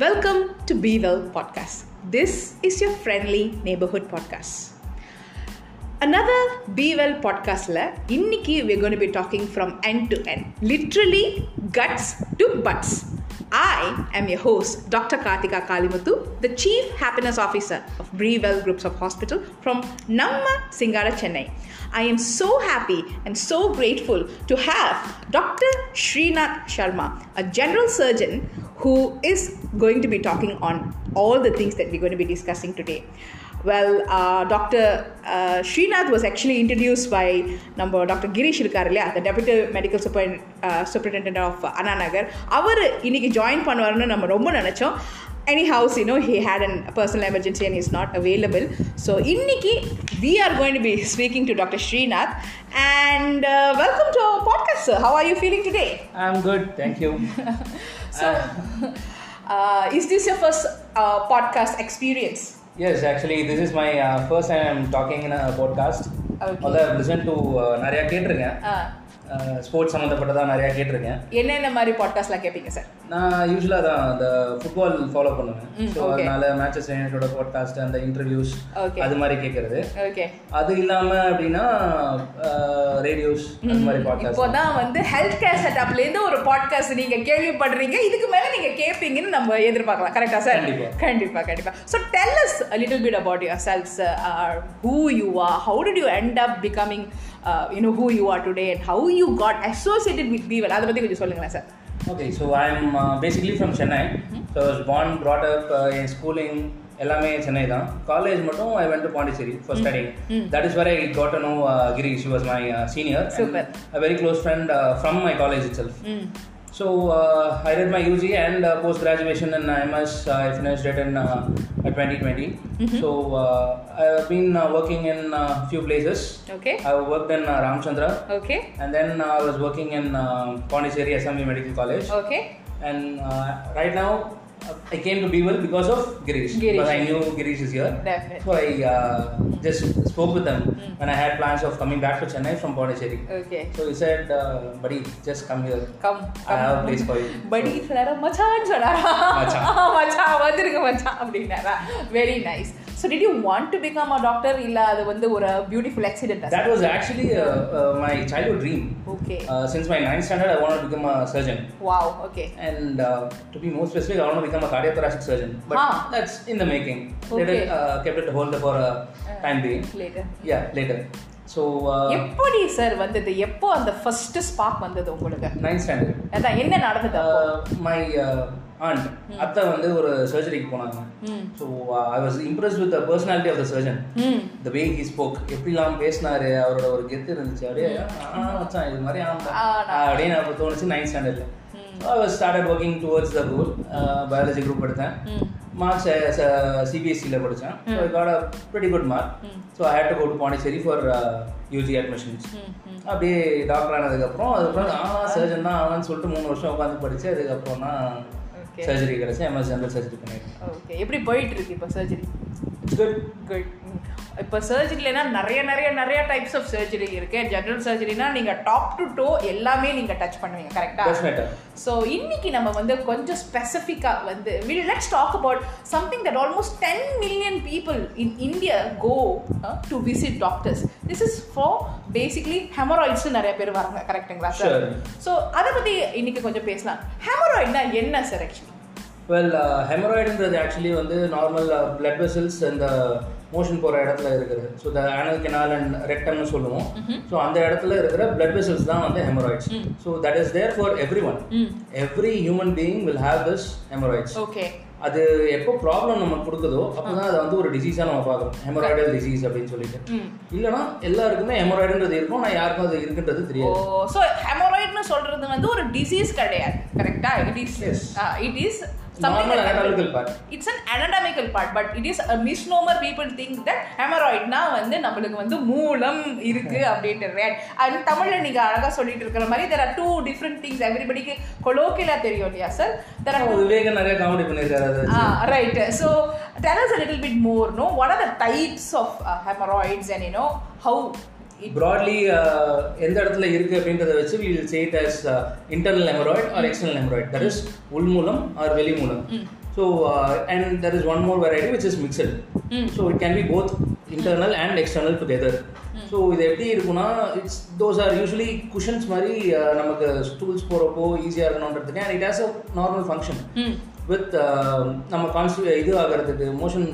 Welcome to Be Well Podcast. This is your friendly neighborhood podcast. Another Be Well podcastல இன்னைக்கு we're going to be talking from end to end. Literally guts to butts. I am your host, Dr. Karthika Kalimuthu, the Chief Happiness Officer of Brewell Groups of Hospital from Namma Singara, Chennai. I am so happy and so grateful to have Dr. Srinath Sharma, a general surgeon who is going to be talking on all the things that we're going to be discussing today. Well, uh, Dr. Uh, Srinath was actually introduced by number Dr. Girish இருக்காரு the Deputy Medical Super, uh, Superintendent of Anna Nagar. அவர் இன்னைக்கு join பண்ணுவாருன்னு நம்ம ரொம்ப நினச்சோம் anyhow you know he had an personal emergency and is not available so இன்னைக்கு we are going to be speaking to doctor Srinath and welcome to podcast sir how are you feeling today I'm good, thank you. So is this your first podcast experience yes, actually, this is my uh, first time I'm talking in a podcast. Okay. although I've listened to uh, நிறைய கேட்டிருக்கேன் sports சம்மந்தப்பட்டதா நிறைய கேட்டிருக்கேன். என்னென்ன மாதிரி பாட்காஸ்ட்லாம் கேட்பீங்க sir நான் யூஸ்வலாக தான் அந்த ஃபுட்பால் ஃபாலோ பண்ணுவேன். ஸோ. அதனால மேட்சஸ் யுனைட்டோட பாட்காஸ்ட் அந்த இன்டர்வியூஸ். அது மாதிரி கேட்கறது. ஓகே அது இல்லாம அப்படின்னா ரேடியோஸ் அது மாதிரி பாட்காஸ்ட் இப்போதான் வந்து ஹெல்த் கேர் செட்டப்லேருந்து ஒரு பாட்காஸ்ட் நீங்க கேள்விப்படுறீங்க. இதுக்கு மேல நீங்க கேட்பீங்கன்னு நம்ம எதிர்பார்க்கலாம். கரெக்டா சார் கண்டிப்பா. கண்டிப்பா கண்டிப்பா. So tell us little bit about your self who you are how did you end up becoming you know who you are today and how you got associated with பீவல் அதை பத்தி கொஞ்சம் சொல்லுங்களேன் sir Okay, so I'm uh, basically from Chennai. So I was born, brought up uh, in schooling. எல்லாமே சென்னை தான் college மட்டும் I went to Pondicherry for studying that is வரை I got no Giri she was my senior a very close friend uh, from my college itself So uh, I did my UG and uh, post graduation in IMS. I finished it in 2020. Uh, mm-hmm. So uh, I've been uh, working in a few places. Okay. I worked in Ramchandra. Okay. And then I was working in uh, Pondicherry Assembly Medical College. Okay. And right now I came to Bewell because of Girish. Girish. Because I knew Girish is here. Definitely. So I uh, just spoke with them when I had plans of coming back to Chennai from Pondicherry. Okay So he said, uh, buddy, just come here. Come I have a place for you. படி சொன்னாரா மச்சான் சொன்னாரா மச்சான். மச்சான் வந்துருங்க மச்சான் அப்படின்னாரா very nice so did you want to become a doctor இல்ல அது வந்து ஒரு beautiful accident That was actually uh, uh, my childhood dream. Okay Uh, since my ninth standard, I wanted to become a surgeon. Wow okay And uh, to be more specific, I want to become a cardiothoracic surgeon. But Ah. that's in the making. Okay. Later, uh, kept it hold for a time being. Later Yeah, later. So, uh, எப்படி sir வந்தது எப்போ அந்த first spark வந்தது உங்களுக்கு ninth standard. அதான் என்ன நடந்தது அப்போ Uh, aunt, அத்தை வந்து ஒரு சர்ஜரிக்கு போனாங்க. So I was impress with the personality of the surgeon the way he spoke எப்படிலாம் பேசினாரு அவரோட ஒரு கெத்து இருந்துச்சு. அப்படியே ஆ மச்சான் இது மாதிரி அப்படின்னு அப்போ தோணுச்சு நைன்த் ஸ்டாண்டர்டில் I was started working towards the goal biology group எடுத்தேன். மார்க்ஸ் சிபிஎஸ்சியில் படித்தேன் so got a pretty good mark so I had to go to Pondicherry for UG admissions அப்படியே டாக்டர் ஆனதுக்கப்புறம் அதுக்கப்புறம் ஆ சர்ஜன் தான் ஆவான்னு சொல்லிட்டு மூணு வருஷம் உட்காந்து படித்து அதுக்கப்புறம் தான் சர்ஜரி கிடச்சி எம்எஸ் ஜென்ரல் சர்ஜரி பண்ணியிருக்கேன் ஓகே எப்படி போயிட்டு இருக்கு இப்போ சர்ஜரி இட்ஸ் குட் குட் இப்போ சர்ஜரிலனா நிறைய நிறைய நிறைய டைப்ஸ் ஆஃப் சர்ஜரி இருக்கு. ஜெனரல் சர்ஜரினா நீங்க டாப் டு டோ எல்லாமே நீங்க டச் பண்ணுவீங்க கரெக்டா ஸோ இன்னைக்கு நம்ம வந்து கொஞ்சம் ஸ்பெசிஃபிக்காக வந்து will let's talk about something that almost ten million people in India go to visit doctors this is for basically hemorrhoids நிறைய பேர் வராங்க கரெக்டுங்களா சார். ஸோ அதை பற்றி இன்னைக்கு கொஞ்சம் பேசலாம். ஹெமராய்ட்னா என்ன சார் ஆக்சுவலி வெல் ஹெமராய்டுன்றது ஆக்சுவலி வந்து நார்மல் பிளட் வெசல்ஸ் இந்த மோஷன் போகிற இடத்துல இருக்குது. So the anal canal and ரெக்டம்னு சொல்லுவோம். ஸோ அந்த இடத்துல இருக்கிற பிளட் வெசல்ஸ் தான் வந்து hemorrhoids so that is there for every one every human being will have this hemorrhoids okay அது எப்போ ப்ராப்ளம் நமக்கு கொடுக்குதோ அப்போ தான் அதை வந்து ஒரு டிசீஸாக நம்ம பார்க்குறோம் ஹெமராய்டல் டிசீஸ் அப்படின்னு சொல்லிட்டு. இல்லைனா எல்லாருக்குமே ஹெமராய்டுன்றது இருக்கும் நான் யாருக்கும் அது இருக்குன்றது ஓ தெரியாது ஸோ ஹெமராய்ட்னு சொல்றது வந்து ஒரு டிசீஸ் கிடையாது. கரெக்டா it is. It is normal anatomical part it's an anatomical part but it is misnomer people think that ஹெமராய்ட்னா வந்து நம்மளுக்கு வந்து மூலம் இருக்கு அப்படின்றது அது தமிழ்ல நீங்க அழகா சொல்லிட்டு இருக்கிற மாதிரி there are two different things everybodyக்கு கொலோக்கியலா தெரியும் இல்லையா சார் are two விவேகன் நிறைய காமெடி பண்ணியிருக்காரு. Ah. So tell us a little bit more. No, what are the types of uh, hemorrhoids, broadly எந்த இடத்துல இருக்கு அப்படின்றத வச்சு we will say it as uh, internal hemorrhoid or external hemorrhoid. That is உள்மூலம் or வெளிமூலம் so and there is one more variety which is mixed so it can be both internal and external together so இது எப்படி இருக்குன்னா it's those are usually cushions மாதிரி uh, நமக்கு stools போகிறப்போ ஈஸியாக இருக்கணுன்றதுக்கு and it has a normal function with நம்ம கான்ஸ்டி இது ஆகிறதுக்கு மோஷன்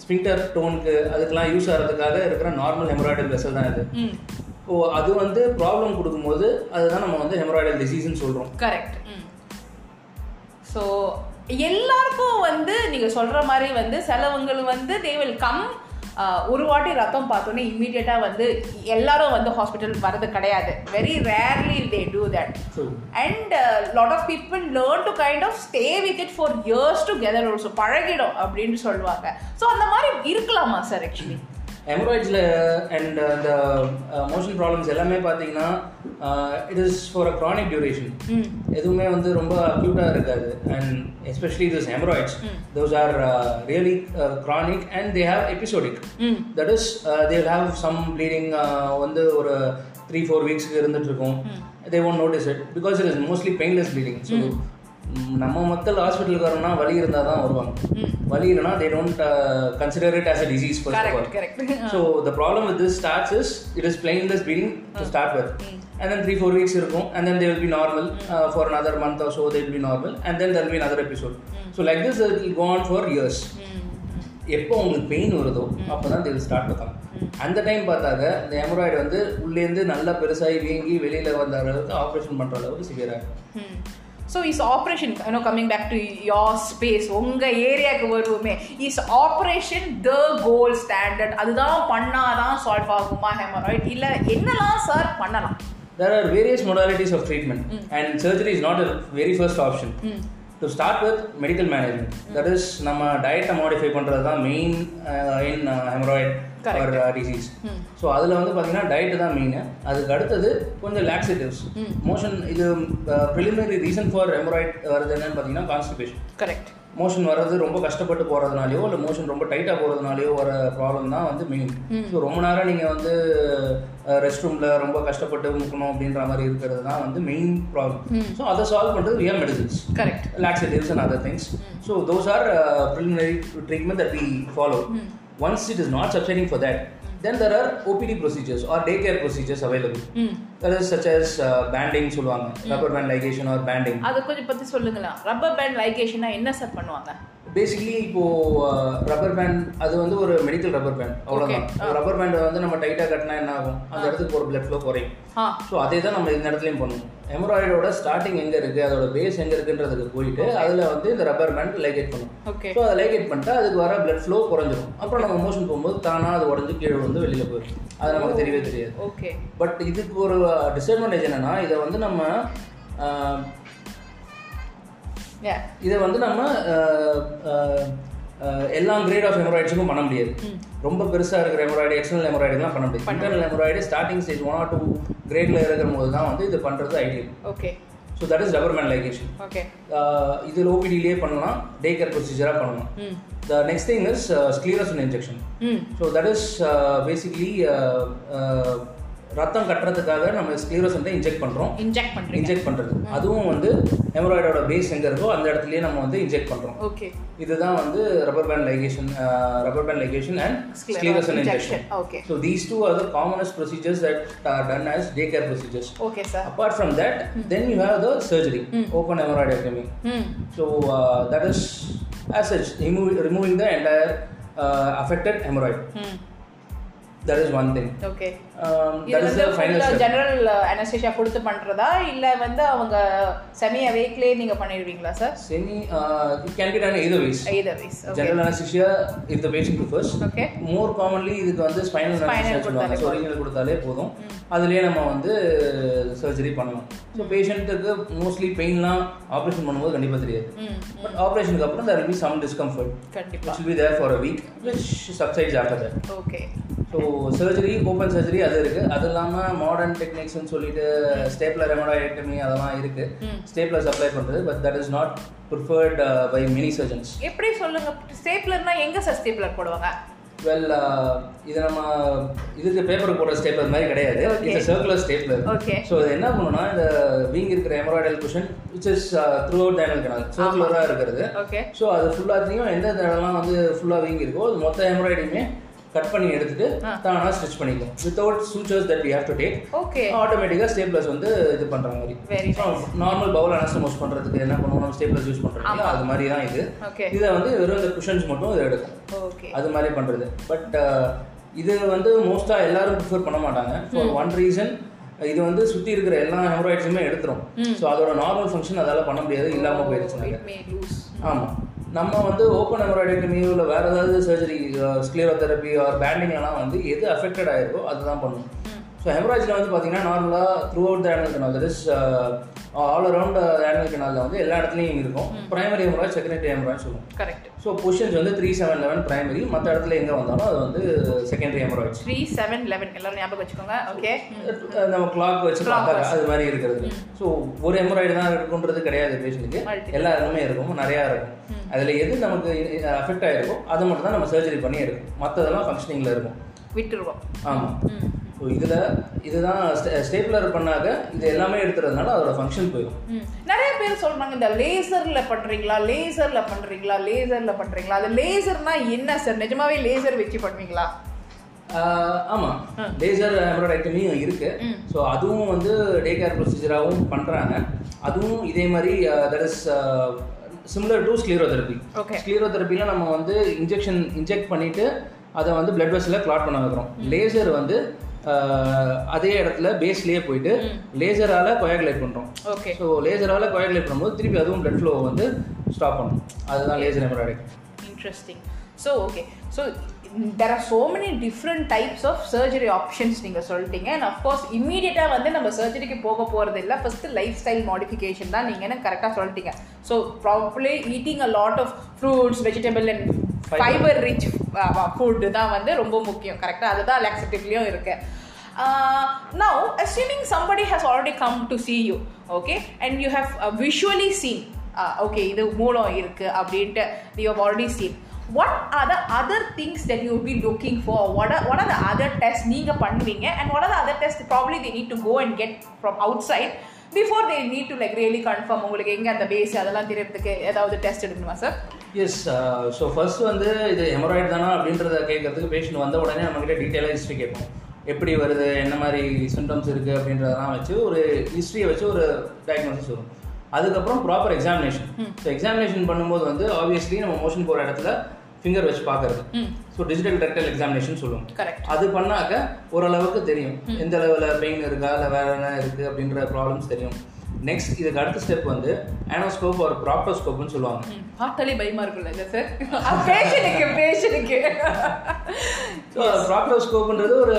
ஸ்பிங்டர் டோனுக்கு அதுக்கெல்லாம் யூஸ் ஆகிறதுக்காக இருக்கிற நார்மல் ஹெமராய்டல் வெசல் தான் இது. ஸோ அது வந்து ப்ராப்ளம் கொடுக்கும்போது அதுதான் நம்ம வந்து ஹெமராய்டல் டிசீஸ்னு சொல்கிறோம் கரெக்ட் ஸோ எல்லாருக்கும் வந்து நீங்க சொல்ற மாதிரி வந்து சிலவங்கள் வந்து தே வில் கம் ஒரு வாட்டி ரத்தம் பார்த்தோன்னே இம்மீடியட்டாக வந்து எல்லாரும் வந்து ஹாஸ்பிட்டல் வர்றது கிடையாது. Very rarely they do that and lot of people learn to kind of stay with it for years together also பழகிடும் அப்படின்னு சொல்லுவாங்க. ஸோ அந்த மாதிரி இருக்கலாமா சார் ஆக்சுவலி ஹெமராய்ட்ஸில் அண்ட் இந்த மோஷன் ப்ராப்ளம்ஸ் எல்லாமே பார்த்தீங்கன்னா it is for a chronic duration எதுவுமே வந்து ரொம்ப அக்யூட்டாக இருக்காது. And especially this hemorrhoids those are really chronic and they have episodic that is they have some bleeding வந்து ஒரு த்ரீ ஃபோர் வீக்ஸ்க்கு இருந்துட்டு இருக்கும். They won't notice it because it is mostly painless bleeding so நம்ம மக்கள் ஹாஸ்பிட்டலுக்கு வரோம்னா வலி இருந்தால் தான் வருவாங்க வலி இல்லைனா they don't consider it as a disease correct So the problem with this starts is it is painless bleeding to start with, and then three four weeks இருக்கும், and then they will be normal uh, for another month or so. They will be normal, and then there will be another episode. So like this, it will go on for years. எப்போ உங்களுக்கு pain வருதோ அப்போ தான் start to come. அந்த time பார்த்தாக்க இந்த haemorrhoid வந்து உள்ளேருந்து நல்லா பெருசாகி வீங்கி வெளியில் வந்த அளவுக்கு ஆப்ரேஷன் பண்ணுற அளவுக்கு சிவியராக so is operation you know coming back to your space உங்கள் ஏரியாவுக்கு வருவோமே is operation the gold standard அதுதான் பண்ணாதான் சால்வ் ஆகுமா ஹெமராய்ட் இல்லை என்னலாம் சார் பண்ணலாம்? There are various modalities of treatment, and surgery is not a very first option. To start with, medical management. That is, நம்ம டயட்டை மாடிஃபை பண்ணுறது தான் main in hemorrhoid. Or disease so அதில் வந்து பார்த்தீங்கன்னா டயட்டு தான் மெயின் அதுக்கு அடுத்தது கொஞ்சம் லாக்ஸேட்டிவ்ஸ் மோஷன் இது ப்ரிலிமினரி ரீசன் ஃபார் ஹெமராய்ட் வருது என்னன்னு பார்த்தீங்கன்னா கான்ஸ்டிபேஷன் கரெக்ட் மோஷன் வர்றது ரொம்ப கஷ்டப்பட்டு போகிறதுனாலையோ இல்லை மோஷன் ரொம்ப டைட்டாக போகிறதுனாலையோ வர ப்ராப்ளம் தான் வந்து மெயின் ஸோ ரொம்ப நேரம் நீங்கள் வந்து ரெஸ்ட் ரூமில் ரொம்ப கஷ்டப்பட்டு முக்கணும் அப்படின்ற மாதிரி இருக்கிறது தான் வந்து மெயின் ப்ராப்ளம் ஸோ அதை சால்வ் பண்ணுறது we have medicines correct and other things. So those are uh, preliminary treatment that we follow. Once it is not subsiding for that, then there are OPD procedures or daycare procedures available. That is such as uh, banding சொல்லுவாங்க rubber band ligation or banding. அதை கொஞ்சம் பற்றி சொல்லுங்களேன் rubber band லைகேஷனா என்ன sir பண்ணுவாங்க basically இப்போ rubber band அது வந்து ஒரு மெடிக்கல் ரப்பர் பேண்ட் அவ்வளோதான் ரப்பர் பேண்ட் வந்து நம்ம டைட்டாக கட்டினா என்ன ஆகும்? அந்த இடத்துக்கு ஒரு பிளட் ஃப்ளோ குறையும். ஸோ அதே தான் நம்ம இந்த இடத்துலையும் பண்ணுவோம். ஹெமராய்டோட ஸ்டார்டிங் எங்கே இருக்குது அதோட பேஸ் எங்கே இருக்குன்றதுக்கு போயிட்டு அதில் வந்து இந்த ரப்பர் பேண்ட் லைகேட் பண்ணும் ஓகே ஸோ அதை லைகேட் பண்ணிட்டா அதுக்கு வர பிளட் ஃப்ளோ குறைஞ்சிரும். அப்புறம் நம்ம மோஷன் போகும்போது தானாக அது உடஞ்சி கீழே வந்து வெளியில் போயிடும். அது நமக்கு தெரியவே தெரியாது. ஓகே பட் இதுக்கு ஒரு டிஸ்அட்வான்டேஜ் என்னன்னா இதை வந்து நம்ம யா இதை வந்து நம்ம எல்லா கிரேட் ஆஃப் ஹெமராய்ட்ஸுக்கும் பண்ண முடியாது. ரொம்ப பெருசாக இருக்கிற ஹெமராய்டு எக்ஸ்டர்னல் ஹெமராய்டுலாம் பண்ண முடியாது. Internal hemorrhoid starting stage one or two கிரேடில் இருக்கிற போது தான் வந்து இது பண்ணுறது ideal okay so that is rubber man ligation okay இது ஓபிடிலேயே பண்ணலாம். டே கேர் ப்ரொசீஜராக பண்ணலாம் the next thing is sclerosant injection so that is basically ரத்தம் கட்டுறதுக்காக நம்ம ஸ்க்ளீரோசன்ட்டை இன்ஜெக்ட் பண்ணுறோம் இன்ஜெக்ட் பண்ணுறீங்க இன்ஜெக்ட் பண்ணுறது அதுவும் வந்து ஹெமராய்டோட பேஸ் எங்கே இருக்கோ அந்த இடத்துலயே நம்ம வந்து இன்ஜெக்ட் பண்ணுறோம் ஓகே இதுதான் வந்து rubber band ligation rubber band ligation and sclerosant injection okay so these two are the commonest procedures that are done as day care procedures okay sir apart from that then you have the surgery open hemorrhoidectomy ம் so uh, that is as such remo- removing the entire uh, affected hemorrhoid. ம் that is one thing. Okay um, general anaesthesia கொடுத்து பண்றதா இல்ல வந்து அவங்க semi அவேக்லயே நீங்க பண்ணிடுவீங்களா sir uh, either ways either ways okay general anesthesia if the patient prefers okay more commonly இதுக்கு வந்து ஸ்பைனல் சொல்லுவாங்க ஸோ ரீனல் கொடுத்தாலே போதும் அதுலேயே நம்ம வந்து சர்ஜரி பண்ணலாம் ஸோ பேஷண்ட்டுக்கு மோஸ்ட்லி பெயின்லாம் ஆப்ரேஷன் பண்ணும்போது கண்டிப்பாக தெரியாது பட் ஆப்ரேஷனுக்கு அப்புறம் there will be some discomfort கண்டிப்பா which will be there for a week which subsides after that okay so surgery open surgery அது இருக்குது அது இல்லாமல் மாடர்ன் டெக்னிக்ஸ்னு சொல்லிட்டு ஸ்டேப்லர் எமடாய்டமி அதெல்லாம் இருக்குது ஸ்டேப்லர் சப்ளை பண்ணுறது but that is not preferred by many surgeons எப்படி சொல்லுங்க? ஸ்டேப்லர்னா எங்க சார் ஸ்டேப்லர் போடுவாங்க? வெல் இது நம்ம இதுக்கு பேப்பர் போடுற ஸ்டேப்லர் மாதிரி கிடையாது. இது சர்க்குலர் ஸ்டேப்லர் ஓகே ஸோ இது என்ன பண்ணுன்னா இந்த வீங் இருக்கிற hemorrhoidal cushion which is throughout anal canal சர்க்குலராக இருக்கிறது. ஓகே ஸோ அது ஃபுல்லாத்தையும் எந்த இடம்லாம் வந்து ஃபுல்லாக வீங்கி இருக்கோ அது மொத்த எம்ப்ராய்டிங்குமே கட் பண்ணி எடுத்துட்டு தானாக ஸ்டிச் பண்ணிக்கும் without sutures that we have to take okay ஆட்டோமேட்டிக்காக ஸ்டேப்லர்ஸ் வந்து இது பண்ணுற மாதிரி. நார்மல் பவுல் அனஸ்டமோஸ் பண்ணுறதுக்கு என்ன பண்ணுவோம்? ஸ்டேப்லர்ஸ் யூஸ் பண்ணுறோம் அது மாதிரி தான் இது. இதை வந்து வெறும் இந்த குஷன்ஸ் மட்டும் இதை எடுக்கும். அது மாதிரி பண்ணுறது பட் இது வந்து மோஸ்ட்டாக எல்லாரும் ப்ரிஃபர் பண்ண மாட்டாங்க. ஃபார் ஒன் ரீசன் இது வந்து சுற்றி இருக்கிற எல்லா ஹெமராய்ட்ஸுமே எடுத்துரும். ஸோ அதோட நார்மல் ஃபங்க்ஷன் அதால பண்ண முடியாது. இல்லாமல் மே லூஸ் ஆமாம் நம்ம வந்து ஓப்பன் எம்ப்ராய்டரிலையோ இல்லை வேறு ஏதாவது சர்ஜரி ஸ்க்ளியோதெரப்பி ஆர் பேண்டிங்லாம் வந்து எது அஃபெக்டட் ஆயிருக்கோ அதுதான் பண்ணணும் ஸோ ஹெமராய்டில் வந்து பார்த்தீங்கன்னா நார்மலாக throughout the anal canal that is all around anal கனாலில் வந்து எல்லா இடத்துலையும் இருக்கும். பிரைமரி ஹெமராய்ட் செகண்டரி ஹெமராய்ட் சொல்லுவோம். கரெக்ட் ஸோ பொசிஷன்ஸ் வந்து த்ரீ செவன் லெவன் பிரைமரி மற்ற இடத்துல எங்கே வந்தாலும் அது வந்து secondary hemorrhoids three seven eleven எல்லாரும் ஞாபகம் வச்சுக்கோங்க. ஓகே நம்ம கிளாக் வச்சு Clock பார்த்தா அது மாதிரி இருக்கிறது. ஸோ ஒரு எம்ப்ராய்டு தான் இருக்குன்றது கிடையாது பேஷண்ட்டுக்கு. எல்லா இடமே இருக்கும் நிறையா இருக்கும். அதில் எது நமக்கு அஃபெக்ட் ஆகிருக்கோ அதை மட்டும் தான் நம்ம சர்ஜரி பண்ணி எடுக்கும் மற்றதெல்லாம் ஃபங்க்ஷனிங்கில் இருக்கும். விட்டுருவோம். ஆமாம் ஸோ இதில் இதுதான் ஸ்டேப்லர் பண்ணாக்க இது எல்லாமே எடுத்துறதுனால அதோட ஃபங்க்ஷன் போயிடும். நிறைய பேர் சொல்றாங்க இந்த லேசர்ல பண்றீங்களா லேசர்ல பண்றீங்களா லேசர்ல பண்றீங்களா அது லேசர்னா என்ன சார் நிஜமாவே லேசர் வச்சு பண்ணுவீங்களா? ஆமாம் லேசர் எம்ப்ராய்டக்டமியும் இருக்கு. ஸோ அதுவும் வந்து டே கேர் ப்ரொசீஜராகவும் பண்ணுறாங்க அதுவும் இதே மாதிரி that is similar to sclerotherapy okay ஸ்க்ளீரோதெரப்பியில் நம்ம வந்து இன்ஜெக்ஷன் இன்ஜெக்ட் பண்ணிட்டு அதை வந்து பிளட் வெஸ்ஸில் கிளாட் பண்ண வைக்கிறோம். லேசர் வந்து அதே இடத்துல பேஸ்லேயே போயிட்டு லேசரால் கொயாகுலேட் பண்ணுறோம் ஓகே ஸோ லேசரால் கொயாகுலேட் பண்ணும்போது திருப்பி அதுவும் பிளட் ஃப்ளோ வந்து ஸ்டாப் பண்ணும். அதுதான் laser embroidery interesting so okay so there are so many different types of surgery options நீங்கள் சொல்லிட்டீங்க. அண்ட் அஃப்கோர்ஸ் இம்மீடியட்டாக வந்து நம்ம சர்ஜரிக்கு போக போகிறது இல்லை ஃபஸ்ட்டு லைஃப் ஸ்டைல் மாடிஃபிகேஷன் தான் நீங்கள் கரெக்டாக சொல்லிட்டீங்க. So properly eating a lot of fruits vegetable and fibre rich food தான் வந்து ரொம்ப முக்கியம். கரெக்டாக அதுதான் லாக்ஸிட்டிவ்லேயும் இருக்கு. Now assuming somebody has already come to see you okay? And you have uh, visually seen uh, இது மூலம் இருக்கு அப்படின்ட்டு you have already seen. What are the other things that you will be looking for? What are, what are the other tests நீங்க பண்ணுவீங்க? And what are the other tests probably they need to go and get from outside before they need to like really confirm உங்களுக்கு எங்கே அந்த பேஸ் அதெல்லாம் தெரியறதுக்கு ஏதாவது test எடுக்கணுமா சார் எஸ் ஸோ ஃபர்ஸ்ட் வந்து இது ஹெமராய்டு தானா அப்படின்றத கேட்கறதுக்கு பேஷண்ட் வந்த உடனே நம்மகிட்ட டீட்டெயிலாக ஹிஸ்ட்ரி கேட்போம். எப்படி வருது என்ன மாதிரி சிம்டம்ஸ் இருக்குது அப்படின்றதெல்லாம் வச்சு ஒரு ஹிஸ்ட்ரியை வச்சு ஒரு டயக்னோசிஸ் வரும். அதுக்கப்புறம் ப்ராப்பர் எக்ஸாமினேஷன் ஸோ எக்ஸாமினேஷன் பண்ணும்போது வந்து ஆப்வியஸ்லி நம்ம மோஷன் போகிற இடத்துல ஃபிங்கர் வச்சு பார்க்கறது. ஸோ டிஜிட்டல் ரெக்டல் எக்ஸாமினேஷன் சொல்லுவோம். கரெக்ட் அது பண்ணாக்க ஓரளவுக்கு தெரியும். எந்த லெவலில் பெயின் இருக்கா இல்லை வேற என்ன இருக்குது அப்படின்ற ப்ராப்ளம்ஸ் தெரியும். நெக்ஸ்ட் இதுக்கு அடுத்த ஸ்டெப் வந்து ஆனோஸ்கோப் ஒரு ப்ராப்டோஸ்கோப்னு சொல்லுவாங்க. பார்த்தாலே பயமா இருக்குல்ல சார் பேஷனுக்கு பேஷனுக்கு ஸோ ப்ராப்டோஸ்கோப்ன்றது ஒரு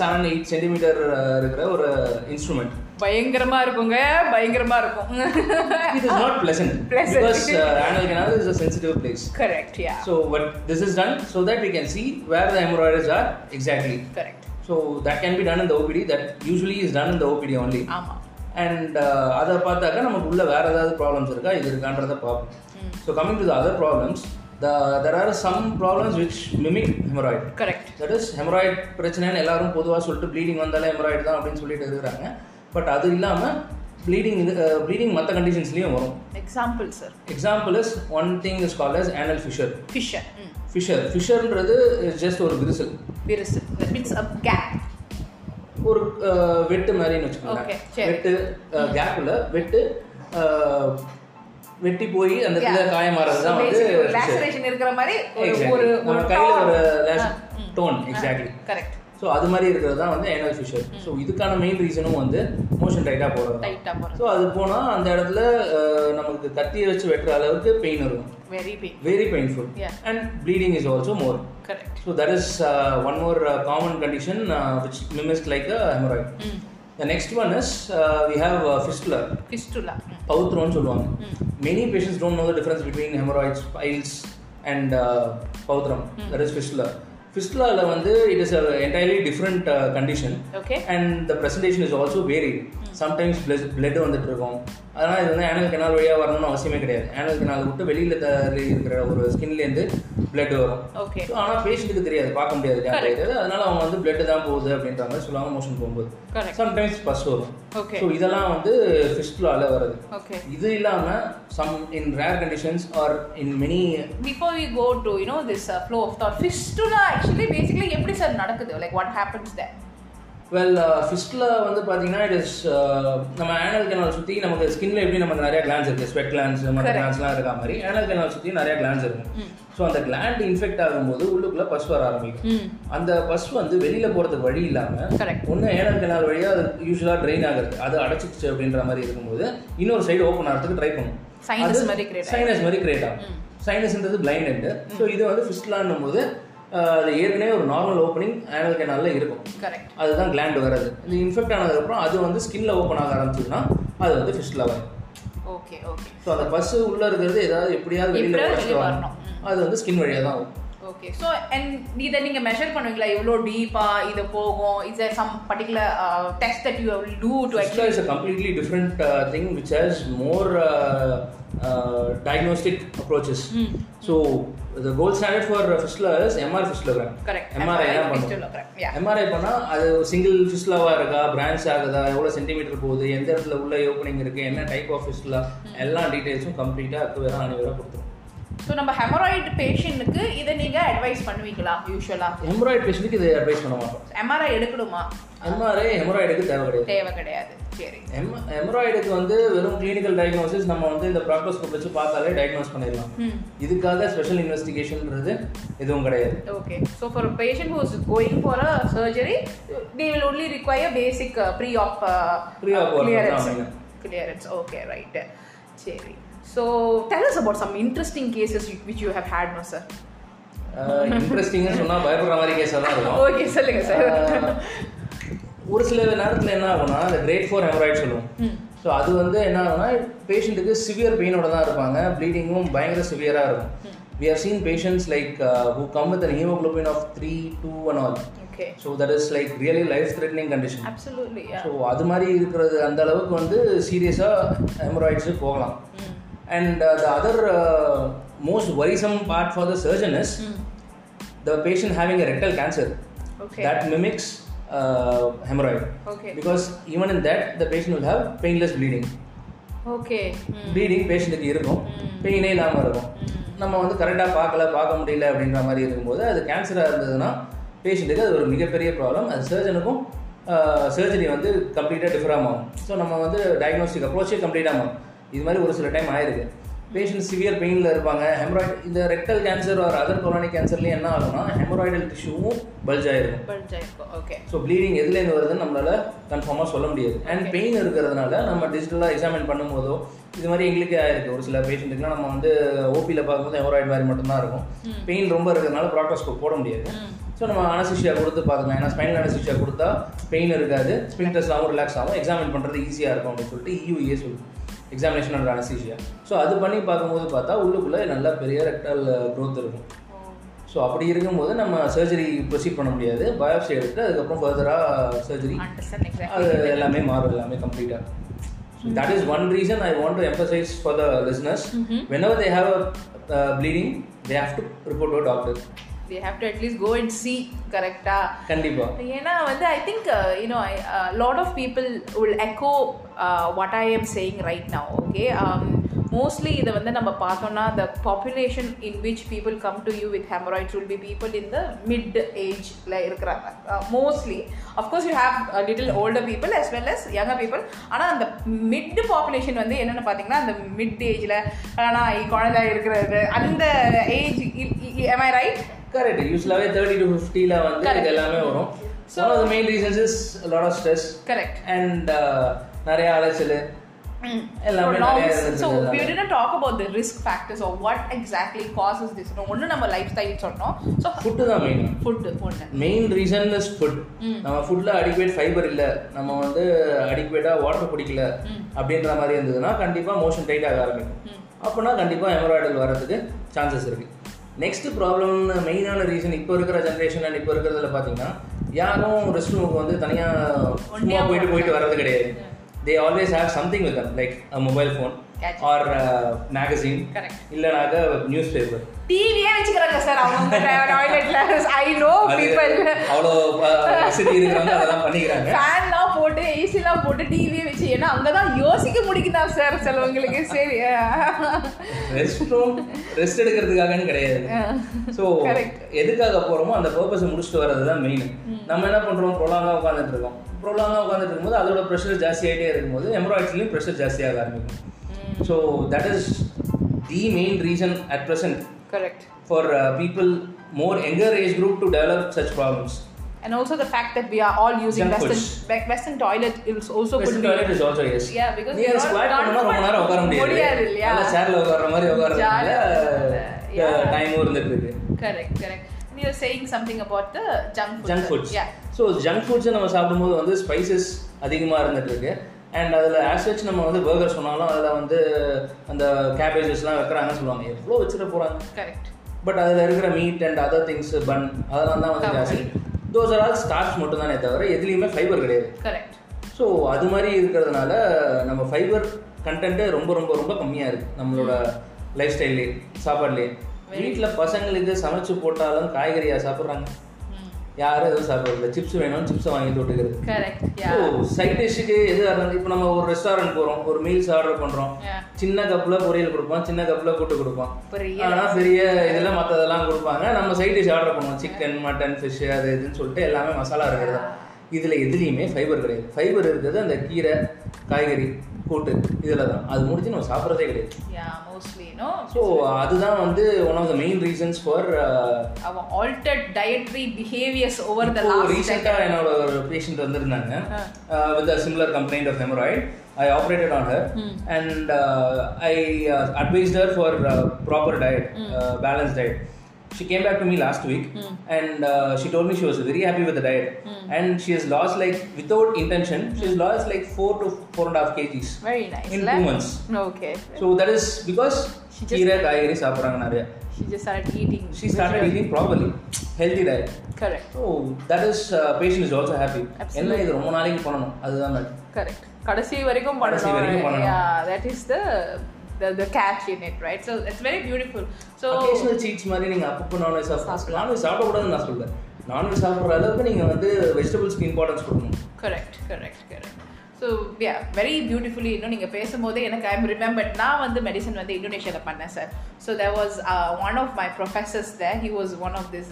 செவன் எயிட் சென்டிமீட்டர் இருக்கிற ஒரு இன்ஸ்ட்ருமெண்ட் பயங்கரமா இருக்குங்க பயங்கரமா இருக்கும் it is not pleasant, Pleasant. because uh, anal canal is a sensitive place. Correct yeah So what this is done so that we can see where the hemorrhoids are exactly. Correct So that can be done in the OPD. That usually is done in the OPD only. ஆமா And uh, அதை பார்த்தாக்கா நமக்கு உள்ள வேற ஏதாவது problems இருக்கா இது இருக்கான்றத பார்ப்போம் so coming to the other problems the there are some problems which mimic hemorrhoid correct that is hemorrhoid பிரச்சனைன்னு எல்லாரும் பொதுவாக சொல்லிட்டு ப்ளீடிங் வந்தாலே ஹெமராய்டு தான் அப்படின்னு சொல்லிட்டு இருக்கிறாங்க பட் அது இல்லாமல் ப்ளீடிங் இது ப்ளீடிங் மற்ற கண்டிஷன்ஸ்லேயும் வரும். Example sir example is one thing is called as anal fissure fissure fissure ஃபிஷர்ன்றது just ஒரு விரிசல். விரிசு தட் மீன்ஸ் அ கேப் ஒரு வெட்டு மாதிரின்னு வச்சுக்கோங்க. வெட்டு கேப்பில் வெட்டு வெட்டி போய் அந்த இடத்துல காயமாறது தான் வந்து. லாசரேஷன் இருக்கிற மாதிரி ஒரு. ஒரு கையில் ஒரு டோன் எக்ஸாக்ட்லி கரெக்ட் ஸோ அது மாதிரி இருக்கிறது தான் வந்து ஏனல் ஃபிஷர் ஸோ இதுக்கான மெயின் ரீசனும் வந்து மோஷன் டைட்டாக போகிறது டைட்டா போறது. ஸோ அது போனால் அந்த இடத்துல நமக்கு கத்தியை வச்சு வெட்டுற அளவுக்கு பெயின் இருக்கும். Very pain very painful. And bleeding is also more correct so that is one more common condition which mimics like a haemorrhoid the next one is we have fistula fistula பௌத்ரோன்னு சொல்லுவாங்க. Many patients don't know the difference between haemorrhoids piles and பௌத்ரம் that is fistula ஃபிஸ்ட்லாவில் வந்து it is entirely different condition okay and the presentation is also very sometimes blood blood வந்துட்டு இருக்கும் அதனால் இது வந்து ஆனல் canal வழியாக வரணும்னு அவசியமே கிடையாது. ஆனல் கெனால் விட்டு வெளியில் இருக்கிற ஒரு ஸ்கின்லேருந்து பிளட் வரும். ஓகே ஸோ ஆனால் பேஷண்ட்டுக்கு தெரியாது பார்க்க முடியாது தெரியாது. அதனால அவங்க வந்து பிளட் தான் போகுது அப்படின்ற மாதிரி சொல்லுவாங்க மோஷன் போகும்போது. சம்டைம்ஸ் பஸ் வரும். ஓகே ஸோ இதெல்லாம் வந்து ஃபிஸ்ட்லால வருது ஓகே இது இல்லாமல் some in rare conditions are in many go to you know this uh, flow of thought fistula actually basically எப்படி சார் நடக்குது? Like what happens there? Well fistula வந்து பார்த்தீங்கன்னா இட் இஸ் நம்ம ஆனல் கெனால் சுற்றி நமக்கு ஸ்கின்ல எப்படி நமக்கு நிறைய கிளான்ஸ் இருக்குது ஸ்வெட் கிளான்ஸ் மற்ற. கிளான்ஸ்லாம் இருக்கா மாதிரி ஆனல் கெனால் சுற்றி நிறைய கிளான்ஸ் இருக்கும். ஸோ அந்த கிளாண்ட் இன்ஃபெக்ட் ஆகும்போது உள்ளுக்குள்ளே பஸ் வர ஆரம்பிக்கும். அந்த பஸ் வந்து வெளியில் போகிறதுக்கு வழி இல்லாமல் ஒன்று ஏனல் கெனால் வழியாக அது யூஸ்வலாக ட்ரெயின் ஆகுது அது அடைச்சிச்சு அப்படின்ற மாதிரி இருக்கும்போது இன்னொரு சைடு ஓப்பன் ஆகிறதுக்கு ட்ரை பண்ணும். சைனஸ் மாதிரி கிரியேட் சைனஸ் மாதிரி கிரியேட் ஆகும். சைனஸ்ன்றது பிளைண்ட் ஸோ இது வந்து ஃபிஸ்ட்லான்னும் போது அது ஏற்கனவே ஒரு நார்மல் ஓப்பனிங் ஆனல் கெனாலில் இருக்கும். கரெக்ட் அதுதான் கிளாண்ட் வர்றது இது இன்ஃபெக்ட் ஆனதுக்கப்புறம் அது வந்து ஸ்கின்ல ஓப்பன் ஆக ஆரம்பிச்சதுன்னா அது வந்து ஃபிஸ்ட்ல வரும். ஓகே ஓகே ஸோ அந்த பஸ் உள்ள இருக்கிறது ஏதாவது எப்படியாவது வெளியில வரணும். அது வந்து ஸ்கின் வழியாக தான் வரும். ஓகே ஸோ அண்ட் இதை நீங்கள் மெஷர் பண்ணுவீங்களா? எவ்வளோ டீப்பாக இது போகும்? Is some particular test that you do to Fistula is a completely different uh, thing which has more uh, gold standard for fistula is MR fistulogram. Correct MRI என்ன பண்ணும். MRI பண்ணால் அது சிங்கிள் ஃபிஸ்லாவாக இருக்கா? பிரான்ச் ஆகுதா? எவ்வளோ centimetre போகுது? எந்த இடத்துல உள்ள ஓப்பனிங் இருக்குது என்ன டைப் ஆஃப் ஃபிஸ்லா எல்லா டீட்டெயில்ஸும் கம்ப்ளீட்டாக அக்கு வேற அணி வேற கொடுத்துரும். ஸோ நம்ம ஹெமராய்டு பேஷண்ட்டுக்கு இதை நீங்கள் அட்வைஸ் பண்ணுவீங்களா? யூஸ்வலாக ஹெமராய்டு பேஷண்ட்டுக்கு இதை அட்வைஸ் பண்ண மாட்டோம் எம்ஆர்ஐ எடுக்கணுமா? எம்ஆர்ஐ ஹெமராய்டுக்கு தேவை கிடையாது தேவை கிடையாது. சரி. எம் ஹெமராய்டுக்கு வந்து வெறும் கிளினிக்கல் டயக்னோசிஸ் நம்ம வந்து இந்த ப்ராக்டோஸ்கோப் வச்சு பார்த்தாலே டயக்னோஸ் பண்ணிடலாம். இதுக்காக ஸ்பெஷல் இன்வெஸ்டிகேஷன்ன்றது எதுவும் கிடையாது. Okay, so for a patient who is going for a surgery, they will only require basic uh, pre-op, uh, Pre-op uh, work clearance. So tell us about some interesting cases which you have had, no sir. இன்ட்ரெஸ்டிங்னு சொன்னால் பயப்படுற மாதிரி கேஸாக தான் இருக்கும். Okay, சொல்லுங்க sir ஆஹ், ஒரு சில நேரத்தில் என்ன ஆகும்னா இந்த கிரேட் ஃபோர் ஹெமராய்ட் சொல்லுவோம். ஸோ அது வந்து என்ன ஆகும்னா பேஷண்ட்டுக்கு சிவியர் பெயினோட தான் இருப்பாங்க. ப்ளீடிங்கும் பயங்கர சிவியராக இருக்கும். We have seen patients like who come with an haemoglobin of three two and all so that is like really life threatening condition. So அது மாதிரி இருக்கிறது அந்த அளவுக்கு வந்து சீரியஸாக ஹெமராய்ட்ஸு போகலாம். And the other most worrisome part for the surgeon is the patient having a rectal cancer Okay. that mimics uh, hemorrhoid. Okay. because even in that the patient will have painless bleeding. Okay. Mm. Bleeding பேஷண்ட்டுக்கு இருக்கும். பெயினே இல்லாமல் இருக்கும். நம்ம வந்து கரெக்டாக பார்க்கல பார்க்க முடியல அப்படின்ற மாதிரி இருக்கும்போது அது கேன்சராக இருந்ததுன்னா பேஷண்ட்டுக்கு அது ஒரு மிகப்பெரிய ப்ராப்ளம் அது சர்ஜனுக்கும் சர்ஜரி வந்து கம்ப்ளீட்டாக டிஃபராக ஆகும் ஸோ நம்ம வந்து டயக்னோஸ்டிக் அப்ரோச்சே கம்ப்ளீட்டாக ஆகும் இது மாதிரி ஒரு சில டைம் ஆயிருக்கு. பேஷண்ட் சிவியர் பெயினில் இருப்பாங்க. ஹெமராய்ட் இந்த ரெக்டல் கேன்சர் ஒரு அதர் கொரோனிக் கேன்சர்லேயும் என்ன ஆகும்னா ஹெமராய்டல் டிஷ்யூவும் பல்ஜ் ஆயிருக்கும். Okay. ஸோ ப்ளீடிங் எதுலேருந்து வருதுன்னு நம்மளால கன்ஃபார்மாக சொல்ல முடியாது. அண்ட் பெயின் இருக்கிறதுனால நம்ம டிஜிட்டலாக எக்ஸாமின் பண்ணும்போதோ இது மாதிரி எங்களுக்கே ஆயிருக்கு. ஒரு சில பேஷண்ட்டுக்குலாம் நம்ம வந்து ஓபியில் பார்க்கும்போது ஹெமராய்டு மாதிரி மட்டும்தான் இருக்கும். பெயின் ரொம்ப இருக்கிறதுனால ப்ராக்டோஸ்கோப் போட முடியாது. ஸோ நம்ம அனசிஷியா கொடுத்து பார்த்துக்கலாம் ஏன்னா ஸ்பைனல் அனசிஷியா கொடுத்தா பெயின் இருக்காது. ஸ்பின்டர்ஸ்லாவும் ரிலாக்ஸ் ஆகும். எக்ஸாமின் பண்ணுறது ஈஸியாக இருக்கும் அப்படின்னு சொல்லிட்டு இயூஏ சொல்லுது எக்ஸாமினேஷன் அண்ட் அனசிஷியா ஸோ அது பண்ணி பார்க்கும்போது பார்த்தா உள்ளுக்குள்ளே நல்லா பெரிய ரெக்டல் growth இருக்கும். ஸோ அப்படி இருக்கும்போது நம்ம சர்ஜரி ப்ரொசீட் பண்ண முடியாது. பயோப்சி எடுத்து அதுக்கப்புறம் ஃபர்தராக சர்ஜரி. அது எல்லாமே மாறும் எல்லாமே கம்ப்ளீட்டாக that is one reason I want to emphasise for the listeners whenever they have a bleeding they have to report to doctor They have to at least go and see, correct-ஆ? கண்டிப்பாக ஏன்னா வந்து I think you know lot of people will echo what I am saying right now okay mostly இதை வந்து நம்ம பார்த்தோம்னா the population in which people come to you with haemorrhoids will be people in the mid ஏஜ்ல இருக்கிறாங்க. Mostly of course you have little older people as well as younger people ஆனால் அந்த mid population வந்து என்னென்னு பார்த்தீங்கன்னா அந்த mid ஏஜில் ஆனால் குழந்தை இருக்கிறது. அந்த age am I right correct யூஸ்வலாகவே thirty to ஃபிஃப்டியில் வந்து. இது எல்லாமே வரும். So main reasons is lot of stress correct and நிறைய அலைச்சல். எல்லாமே talk about the risk factors or what exactly causes this. ஒன்று நம்ம லைஃப் ஸ்டைல் சொன்னோம். ஸோ ஃபுட்டு தான் மெயின் ஃபுட் ஒன்று மெயின் ரீசன் இஸ் ஃபுட் நம்ம ஃபுட்டில் அடிக்குவேட் ஃபைபர் இல்லை. நம்ம வந்து அடிக்குவேட்டாக வாட்டர் குடிக்கல அப்படின்ற மாதிரி இருந்ததுன்னா கண்டிப்பாக மோஷன் டைட் ஆக ஆரம்பிக்கும். அப்போனா கண்டிப்பாக ஹெமராய்டல் வர்றதுக்கு சான்சஸ் இருக்கு. நெக்ஸ்ட் ப்ராப்ளம் மெயினான ரீசன் இப்போ இருக்கிற ஜென்ரேஷன் அண்ட் இப்போ இருக்கிறதுல பார்த்தீங்கன்னா யாரும் ரெஸ்ட் ரூமுக்கு வந்து தனியாக சும்மா போயிட்டு போயிட்டு வர்றது கிடையாது. They always have something with them like mobile phone. Or magazine. இல்லைனாக்க newspaper டிவியே வச்சுக்கிறாங்க சார். அவங்க டாய்லெட்ல ஐ நோ பீப்பிள் அவ்வளோ வசதி இருக்கிறவங்க அதெல்லாம் பண்ணிக்கிறாங்க. ஃபேன்லாம் போட்டு ஏசிலாம் போட்டு டிவியே வச்சு. ஏன்னா அங்கதான் யோசிக்க முடிக்குதா சார் சிலவங்களுக்கு? சரி ரெஸ்ட் ரூம் ரெஸ்ட் எடுக்கிறதுக்காகன்னு கிடையாது. ஸோ. எதுக்காக போகிறோமோ அந்த பர்பஸை முடிச்சுட்டு வர்றது தான் மெயின் நம்ம என்ன பண்ணுறோம் ப்ரொலாங்காக உட்காந்துட்டு இருக்கோம் ப்ரொலாங்காக உட்காந்துட்டு இருக்கும்போது அதோட ப்ரெஷர் ஜாஸ்தி ஆகிட்டே இருக்கும்போது எம்ப்ராய்ட்ஸ்லையும் ப்ரெஷர் ஜாஸ்தியாக ஆரம்பிக்கும். So that is the main reason at present correct for people more younger age group to develop such problems And also the fact that we are all using Junk Western foods. Western Western toilet is also could western be toilet is also yes Yeah, because நீ we all squat can't பண்ணா ரொம்ப நேரம் உட்கார முடியாது முடியாது இல்லையா? நல்லா சேர்ல உட்கார்ற மாதிரி ஜாலியா உட்கார்றதுல Yeah. டைமும் இருந்துட்டு இருக்கு correct correct. And you're saying something about the junk food. Junk sir. Foods Yeah. So junk ஃபுட்ஸை நம்ம சாப்பிடும்போது வந்து ஸ்பைசஸ் அதிகமாக இருந்துட்டு இருக்கு அண்ட் அதில் ஆஸ்வெச் நம்ம வந்து பர்கர் சொன்னாலும் அதில் வந்து அந்த கேபேஜஸ்லாம் வைக்கிறாங்கன்னு சொல்லுவாங்க எவ்வளோ வச்சுட்டு போகிறாங்க Correct. பட் அதில் இருக்கிற meat and other things bun அதெல்லாம் தான் வந்து. ஜாஸ்தி தோஸ் ஆர் ஆல் ஸ்டார்ச் மட்டும் தானே தவிர எதுலேயுமே ஃபைபர் கிடையாது Correct. ஸோ அது மாதிரி இருக்கிறதுனால நம்ம ஃபைபர் கண்டென்ட்டு ரொம்ப ரொம்ப ரொம்ப கம்மியாக இருக்குது நம்மளோட லைஃப் ஸ்டைல்லே சாப்பாடுலேயே வீட்டில் பசங்களுக்கு சமைச்சு போட்டாலும் காய்கறியா சாப்பிட்றாங்க. யாரும் எதுவும் சாப்பிட்றது சிப்ஸ் வேணும் சிப்ஸை வாங்கி தொட்டுக்கிறது. ஸோ. சைட் டிஷ்ஷுக்கு எது இப்போ நம்ம ஒரு ரெஸ்டாரண்ட் போகிறோம் ஒரு மீல்ஸ் ஆர்டர் பண்ணுறோம். சின்ன கப்பில் பொரியல் கொடுப்போம் சின்ன கப்பில் கூட்டு கொடுப்போம். ஆனால் பெரிய இதெல்லாம் மற்றதெல்லாம் கொடுப்பாங்க. நம்ம சைட் டிஷ் ஆர்டர் பண்ணுவோம். சிக்கன் மட்டன் ஃபிஷ் அது இதுன்னு சொல்லிட்டு எல்லாமே மசாலா இருக்கிறது இதில் எதுலேயுமே ஃபைபர் கிடையாது. ஃபைபர் இருக்கிறது அந்த கீரை காய்கறி. கூட்டு இதில் தான். அது முடிஞ்சு நம்ம சாப்பிட்றதே கிடையாது. ஸோ அதுதான் வந்து one of the main reasons for Our altered dietary behaviors over the last ரீசெண்டாக என்னோட ஒரு பேஷண்ட் வந்திருந்தாங்க. With a similar complaint of haemorrhoid I operated on her and I advised her for proper diet balance diet she came back to me last week and uh, she told me she was very happy with the diet and she has lost like without intention she has lost like four to four and a half kgs Very nice. in la? two months Okay. so that is because She just- கீரை காய்கறி சாப்பிட்றாங்க நிறைய She just started eating. she started eating properly healthy diet Correct. So that is patient is also happy Absolutely. என்ன இது ரொம்ப நாளைக்கு பண்ணணும் அதுதான் that. Correct. கடைசி வரைக்கும் பண்ணணும் yeah that is the the catch in it right? So it's very beautiful. So occasional cheats மாதிரி நீங்கள் அப்பப்போ நான்வெஜ் சாப்பிடலாம். நான்வெஜ் சாப்பிடக்கூடாதுன்னு நான் சொல்றேன் நான்வெஜ் சாப்பிட்ற அளவுக்கு நீங்கள் வந்து வெஜிடபிள்ஸ்க்கு இம்பார்ட்டன்ஸ் கொடுக்கணும். Correct correct correct. So yeah very beautifully இன்னும் நீங்கள் பேசும்போது எனக்கு ஐம் ரிமெம்பர்ட் நான் வந்து மெடிசன் வந்து இந்தோனேஷியாவில் பண்ணேன் sir so there was one of my professors there he was one of this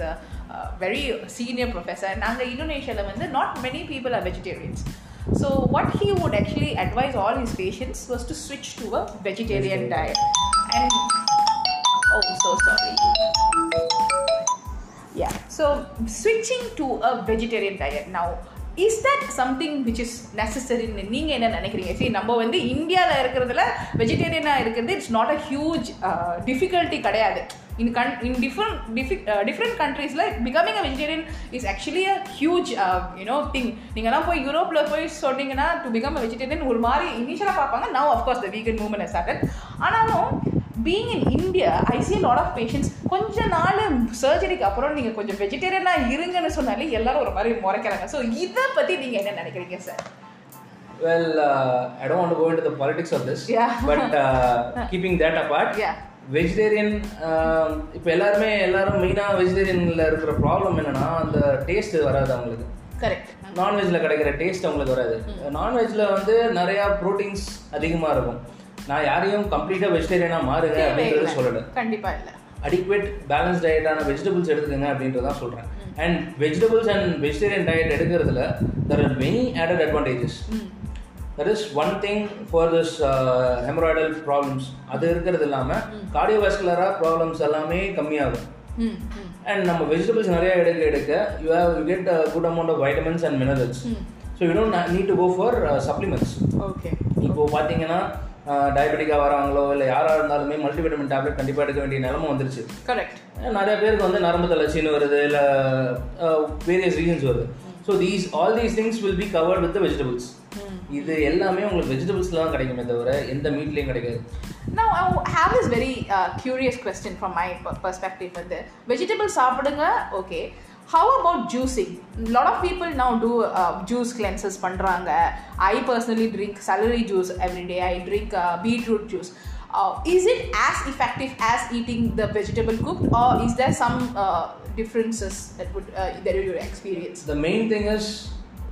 very senior professor நாங்கள் இந்தோனேஷியாவில் வந்து not many people are vegetarians so what he would actually advise all his patients was to ஸ்விட்ச் to a vegetarian diet and oh so sorry yeah so switching to a vegetarian diet now is that something which is necessary நீங்க என்ன நினைக்கிறீங்க சரி நம்ம வந்து இந்தியாவில் இருக்கிறதுல வெஜிடேரியனாக இருக்கிறது it's not a huge difficulty கிடையாது இன் கன் இன் டிஃப்ரெண்ட் டிஃபிக் டிஃப்ரெண்ட் கண்ட்ரீஸில் becoming a vegetarian is actually a huge you know thing நீங்கள்லாம் போய் யூரோப்பில் போய் சொன்னீங்கன்னா டு பிகம் அ வெஜிடேரியன் ஒரு மாதிரி இனிஷியலாக பார்ப்பாங்க. Now of course the vegan movement started ஆனாலும் being in India I see lot of patients கொஞ்ச நாள் சர்ஜரிக்கு அப்புறம் நீங்கள் கொஞ்சம் வெஜிடேரியனாக இருங்கன்னு சொன்னாலே எல்லாரும் ஒரு மாதிரி முறைக்கிறாங்க. ஸோ இதை பற்றி நீங்கள் என்ன நினைக்கிறீங்க sir well uh, i don't want to go into the politics of this Yeah. but uh, keeping that apart Yeah. Vegetarian இப்போ எல்லாருமே எல்லாரும் மெயினாக வெஜிடேரியனில் இருக்கிற ப்ராப்ளம் என்னன்னா அந்த டேஸ்ட் வராது அவங்களுக்கு. கரெக்ட் நான்வெஜ்ல கிடைக்கிற டேஸ்ட் அவங்களுக்கு வராது. நான்வெஜ்ல வந்து நிறைய ப்ரோட்டீன்ஸ் அதிகமாக இருக்கும். நான் யாரையும் கம்ப்ளீட்டாக வெஜிடேரியனாக மாறுங்க அப்படின்றது சொல்லலை. கண்டிப்பா இல்லை. அடிக்வேட் பேலன்ஸ் டயட்டான வெஜிடபிள்ஸ் எடுத்துக்கங்க அப்படின்றதான் சொல்கிறேன் and vegetables and vegetarian diet எடுக்கிறதுல there are many added advantages that is one thing for this haemorrhoidal problems அது இருக்கிறது இல்லாமல் கார்டியோவாஸ்குலராக ப்ராப்ளம்ஸ் எல்லாமே கம்மியாகும். அண்ட் நம்ம வெஜிடபிள்ஸ் நிறைய எடுக்க எடுக்க you have you get good amount of vitamins and minerals so you don't need to go for supplements okay இப்போ பார்த்தீங்கன்னா டயபெட்டிக்காக வராங்களோ இல்லை யாராக இருந்தாலுமே மல்டிவிட்டமின் டேப்லெட் கண்டிப்பாக எடுக்க வேண்டிய நிலமை வந்துருச்சு. கரெக்ட் நிறைய பேருக்கு வந்து நரம்பு தளர்ச்சின்னு வருது இல்லை வேரியஸ் ரீசன்ஸ் வருது. So these all these things will be covered with vegetables இது எல்லாமே உங்களுக்கு வெஜிடபிள்ஸ்ல தான் கிடைக்குமே தவிர எந்த மீட்லேயும் கிடைக்காது Now, I have this very uh, curious question from my per- perspective. வந்து vegetables சாப்பிடுங்க now do uh, juice cleanses பண்றாங்க i personally drink celery juice every day i drink uh, beetroot juice uh, is it as effective as eating the vegetable cooked or is there some uh, differences that would uh, that you experience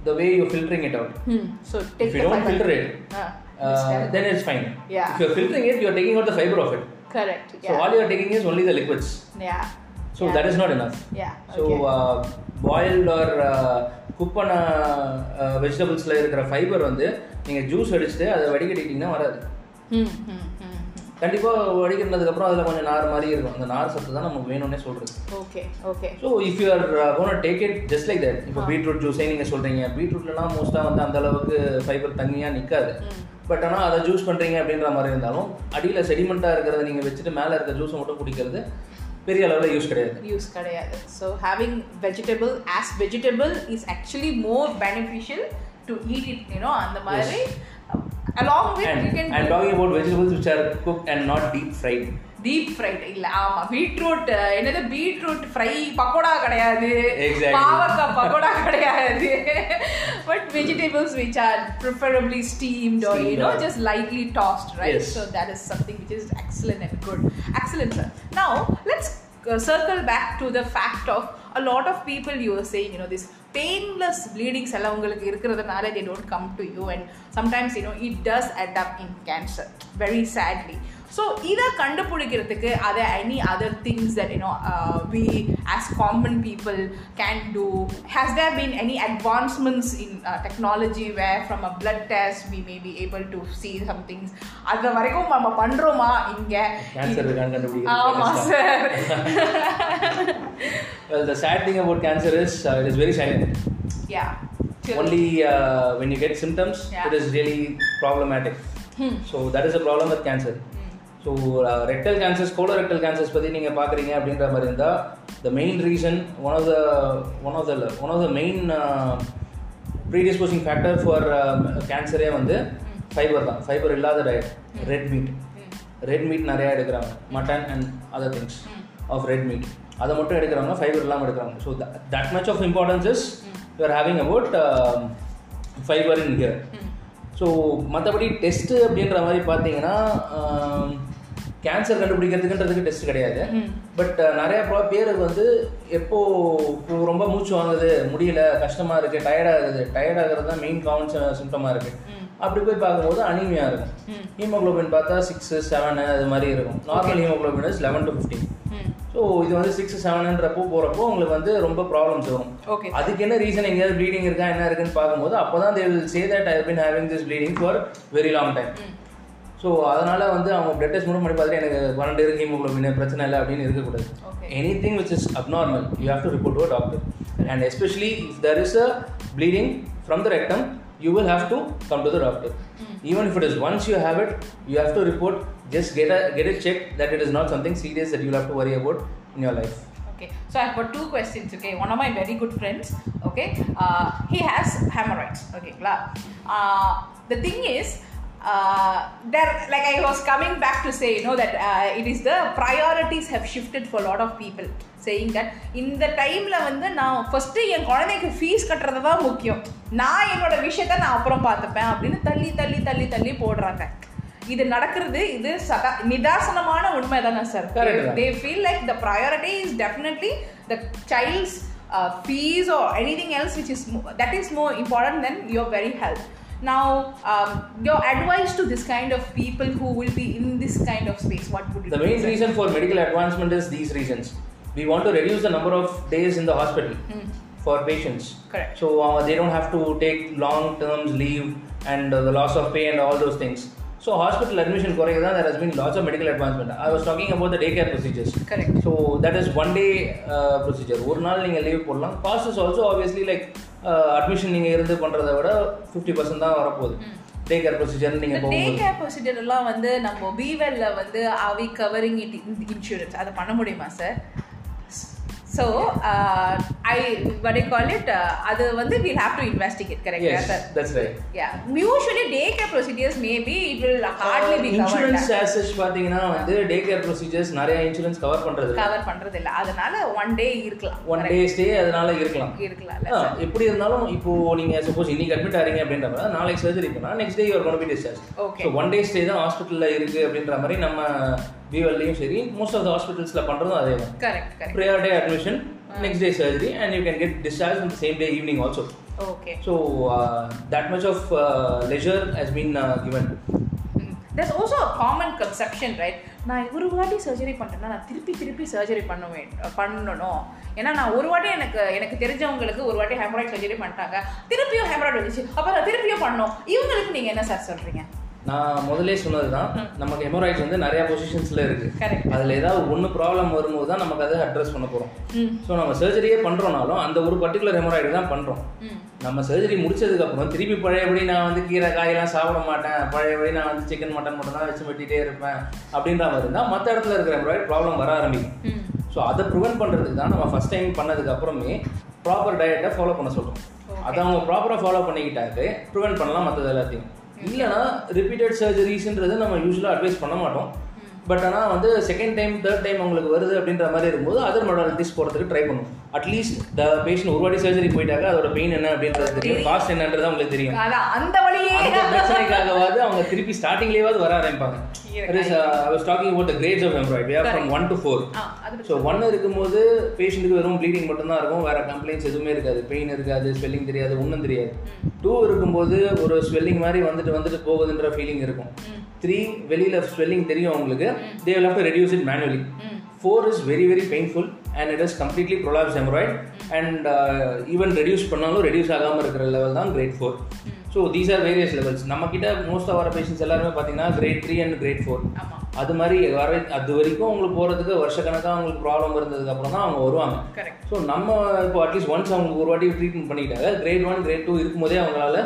The way you're filtering it out. hmm. so take If you the don't filter it, uh, it's uh, then it's fine. Yeah. If you're filtering it, you're taking out the fiber of it. correct So yeah all you're taking is only the liquids. yeah So yeah. that is not enough. yeah so okay. Boiled or cook பண்ண வெஜிடபிள்ஸில் இருக்கிற fibre வந்து நீங்கள் juice அடிச்சுட்டு அதை வடிகட்டிட்டிங்கன்னா வராது Hmm, hmm, hmm, hmm. கண்டிப்பாக வடிகட்டினதுக்கப்புறம் அதில் கொஞ்சம் நார் மாதிரி இருக்கும். அந்த நார் சத்து தான் நமக்கு வேணும்னே சொல்கிறது Okay, okay. So if you are gonna take it just like that இப்போ பீட்ரூட் ஜூஸே நீங்கள் சொல்கிறீங்க பீட்ரூட்லலாம் மோஸ்ட்டாக வந்து அந்த அளவுக்கு ஃபைபர் தனியாக நிற்காது பட் ஆனால் அதை ஜூஸ் பண்ணுறீங்க அப்படின்ற மாதிரி இருந்தாலும் அடியில் செடிமெண்ட்டாக இருக்கிறத நீங்கள் வச்சுட்டு மேலே இருக்க ஜூஸை மட்டும் குடிக்கிறது பெரிய அளவில் யூஸ் கிடையாது. யூஸ் கிடையாது. So having vegetable as vegetable is actually more beneficial to eat it you know அந்த மாதிரி along with you and can and talking about vegetables which are cook and not deep fried deep fried இல்ல ஆமா beetroot என்னது beetroot fry pakoda கிடையாது Exactly. பாவக்காய் பக்கோடா கிடையாது but vegetables which are preferably steamed or you Steamed know or- just lightly tossed right Yes. so that is something which is excellent and good excellent sir now let's uh, circle back to the fact of a lot of people you were painless bleedings எல்லாம் உங்களுக்கு இருக்கிறதுனால they don't come to you and sometimes you know it does at in cancer very sadly so இதை கண்டுபிடிக்கிறதுக்கு அதை any other things that you know we as common people can do has there been any advancements in technology where from a blood test we may be able to see some things அது வரைக்கும் நம்ம பண்ணுறோமா இங்கே ஆமாம் sir Well, the sad thing about cancer is uh, it is very silent. Yeah Only uh, when you get symptoms, Yeah. it is really problematic. So that is a problem with cancer. So rectal cancers colorectal cancers பற்றி நீங்கள் பார்க்குறீங்க அப்படின்ற மாதிரி இருந்தால் the main reason one of the one of the one of the main predisposing factor for கேன்சரே வந்து fibre தான். Fibre இல்லாத diet red meat red meat நிறையா எடுக்கிறாங்க. Mutton and other things of red meat அதை மட்டும் எடுக்கிறாங்க ஃபைபர் இல்லாமல் எடுக்கிறாங்க. So that much of importance is you are having about fibre in here so மற்றபடி டெஸ்ட்டு அப்படின்ற மாதிரி பார்த்தீங்கன்னா கேன்சர் கண்டுபிடிக்கிறதுக்குன்றதுக்கு டெஸ்ட் கிடையாது. பட் நிறைய ப- பேருக்கு வந்து எப்போ ரொம்ப மூச்சு வாங்குது முடியல கஷ்டமாக இருக்குது டயர்டாகுது டயர்டாகிறது தான் மெயின் காமன் சிம்டமாக இருக்குது அப்படி போய் பார்க்கும்போது அனீமியா இருக்கும். ஹீமோகுளோபின் பார்த்தா சிக்ஸ் செவனு அது மாதிரி இருக்கும். Normal haemoglobin is eleven to fifteen so இது வந்து சிக்ஸ் செவனுன்றப்போ போகிறப்போ உங்களுக்கு வந்து ரொம்ப ப்ராப்ளம்ஸ் வரும். ஓகே அதுக்கு என்ன ரீசன் எங்கேயாவது ப்ளீடிங் இருக்கா? என்ன இருக்குன்னு பார்க்கும்போது அப்போ தான் they will say that I been having this bleeding for very long time so அதனால வந்து அவங்க பிளட் டெஸ்ட் மட்டும் பண்ணி பார்த்துட்டு எனக்கு பன்னெண்டு இருக்கு ஹீமோகுளோபின் பிரச்சனை இல்லை அப்படின்னு இருக்கக்கூடாது. Anything which is abnormal you have to report to doctor and especially if there is a bleeding from the rectum you will have to come to the doctor even if it is once you have it you have to report just get a get it checked that it is not something serious that you'll have to worry about in your life Okay, so I've got two questions. Okay, one of my very good friends. Okay, uh, he has hemorrhoids. Okay, blah. Uh, the thing is, uh, there, like I was coming back to say, you know, that uh, it is the priorities have shifted for a lot of people. Saying that இந்த டைம்ல வந்து நான் first என் குழந்தைக்கு fees கட்டுறது தான் முக்கியம் நான் என்னோட விஷயத்த நான் அப்புறம் பார்த்துப்பேன் அப்படின்னு தள்ளி தள்ளி தள்ளி தள்ளி போடுறாங்க இது நடக்கிறது இது சதா நிதாசனமான உண்மை தானே சார் Correct தான். they feel like the priority is definitely the child's uh, fees or anything else which is mo- that is more important than your very health now um, your advice to this kind of people who will be in this kind of space what would you The main reason for medical advancement is these reasons. We want to reduce the number of days in the hospital for patients. Correct. So uh, they don't have to take long terms leave and uh, the loss of pay and all those things. So hospital admission குறையுதா there has been lots of medical advancement. I was talking about the daycare procedures. correct so that is one day procedure ஒரு நாள் நீங்கள் leave போடலாம் cost is also obviously like admission நீங்கள் இருந்து பண்ணுறதை விட fifty percent தான் வரப்போகுது டே கேர் ப்ரொசீஜர் நீங்கள் டே கேர் ப்ரொசீஜர் எல்லாம் வந்து நம்ம பிவெல்ல வந்து ஆவி கவரிங் இட் இன்சூரன்ஸ் அதை பண்ண முடியுமா sir so I what I call it? Uh, அது வந்து we'll have to investigate correct yes sir that's right. Yeah. Usually day care procedures maybe it will hardly be covered. Insurance Asus பாத்தீங்கன்னா வந்து day care procedures நிறைய insurance cover பண்றது cover பண்றது இல்ல. அதனால one day இருக்கலாம். ஒன் டே ஸ்டே அதனால இருக்கலாம். இருக்கலாம்ல ஆ, எப்படி இருந்தாலும் இப்போ நீங்க சப்போஸ் இன்னைக்கு அட்மிட் ஆறீங்க அப்படின்றப்ப நாளைக்கு சர்ஜரி பண்ணா next day you're gonna be discharge. So one day stay தான் ஹாஸ்பிட்டல்ல இருக்கு அப்படின்ற மாதிரி நம்ம பியூஎல்லையும் சரி மோஸ்ட் ஆஃப் த ஹாஸ்பிட்டல்ஸ்ல பண்றதும் அதே தான். Correct prior day admission next day surgery and you can get discharge இந்த same day evening also okay so that much of leisure has been given there's also a common conception right? நான் ஒரு வாட்டி surgery பண்ணிட்டேன்னா நான் திருப்பி திருப்பி surgery பண்ணுவேன் பண்ணணும். ஏன்னா நான் ஒரு வாட்டி எனக்கு எனக்கு தெரிஞ்சவங்களுக்கு ஒரு வாட்டி ஹேமராய்ட் சர்ஜரி பண்ணிட்டாங்க. திருப்பியும் ஹேமராய்ட் வந்துச்சு. அப்போ நான் திருப்பியும் பண்ணணும் இவங்களுக்கு நீங்கள் என்ன சார் சொல்கிறீங்க நான் முதல்லே சொன்னது தான் நமக்கு ஹெமோராய்ட்ஸ் வந்து நிறைய பொசிஷன்ஸ்ல இருக்கு. கரெக்ட் அதுல ஏதாவது ஒன்று ப்ராப்ளம் வரும்போது தான் நமக்கு அதை அட்ரஸ் பண்ண போறோம். ம். ஸோ நம்ம சர்ஜரியே பண்றோம்னாலும் அந்த ஒரு பர்டிகுலர் ஹெமோராய்டு தான் பண்றோம். ம். நம்ம சர்ஜரி முடிச்சதுக்கு அப்புறம் திருப்பி பழையபடி நான் வந்து கீரை காயெல்லாம் சாப்பிட மாட்டேன். பழையபடி நான் வந்து சிக்கன் மட்டன் மட்டும் தான் வச்சு வெட்டிட்டே இருப்பேன். அப்படின்ற மாதிரி இருந்தால் மற்ற இடத்துல இருக்கிற ஹெமராய்டு ப்ராப்ளம் வர ஆரம்பிக்கும். ஸோ அதை ப்ரிவென்ட் பண்ணுறதுக்கு தான் நம்ம ஃபஸ்ட் டைம் பண்ணதுக்கு அப்புறமே ப்ராப்பர் டயட்டை ஃபாலோ பண்ண சொல்கிறோம் அதை அவங்க ப்ராப்பராக ஃபாலோ பண்ணிக்கிட்டாக்கு ப்ரிவென்ட் பண்ணலாம் மற்றது எல்லாத்தையும். இல்லைனா ரிப்பீட்டட் சர்ஜரிஸ்ன்றது நம்ம யூஸ்வலாக அட்வைஸ் பண்ண மாட்டோம். பட் ஆனால் வந்து செகண்ட் டைம் தேர்ட் டைம் உங்களுக்கு வருது அப்படின்ற மாதிரி இருக்கும்போது அதர் மொடாலிட்டிஸ் போகிறதுக்கு ட்ரை பண்ணும் அட்லீஸ்ட் த பேஷண்ட் ஒரு வாட்டி சர்ஜரி போயிட்டாக்க அதோட பெயின் என்ன அப்படின்றது தெரியும். காஸ்ட் என்னன்றது அவங்களுக்கு தெரியும். அந்த வழியே. பிரச்சனைக்காகவாது அவங்க திருப்பி ஸ்டார்டிங்லேயாவது வர ஆரம்பிப்பாங்க. Talking about grades of haemorrhoid we are from one to four so ஒன்று இருக்கும்போது பேஷண்ட்டுக்கு வெறும் ப்ளீடிங் மட்டும்தான் இருக்கும். வேற கம்ப்ளைண்ட்ஸ் எதுவுமே இருக்காது. பெயின் இருக்காது ஸ்வெல்லிங் தெரியாது ஒன்றும் தெரியாது. டூ இருக்கும்போது ஒரு ஸ்வெல்லிங் மாதிரி வந்துட்டு வந்துட்டு போகுதுன்ற ஃபீலிங் இருக்கும். த்ரீ வெளியில் ஸ்வெல்லிங் தெரியும் அவங்களுக்கு. They to reduce it manually. Four is very very painful and it is completely prolapse haemorrhoid and even reduce பண்ணாலும் ரெடியூஸ் ஆகாமல் இருக்கிற லெவல் தான் grade four so these are various levels நம்ம கிட்ட மோஸ்ட் ஆஃப் வர patients எல்லாருமே பார்த்தீங்கன்னா grade three and grade four அது மாதிரி வர அது வரைக்கும் அவங்களுக்கு போகிறதுக்கு வருஷக்கணக்காக அவங்களுக்கு ப்ராப்ளம் இருந்ததுக்கு அப்புறம் தான் அவங்க வருவாங்க. ஸோ நம்ம இப்போ அட்லீஸ்ட் ஒன்ஸ் அவங்களுக்கு ஒரு வாட்டி ட்ரீட்மெண்ட் பண்ணிக்கிட்டாங்க கிரேட் ஒன் கிரேட் டூ இருக்கும்போதே அவங்களால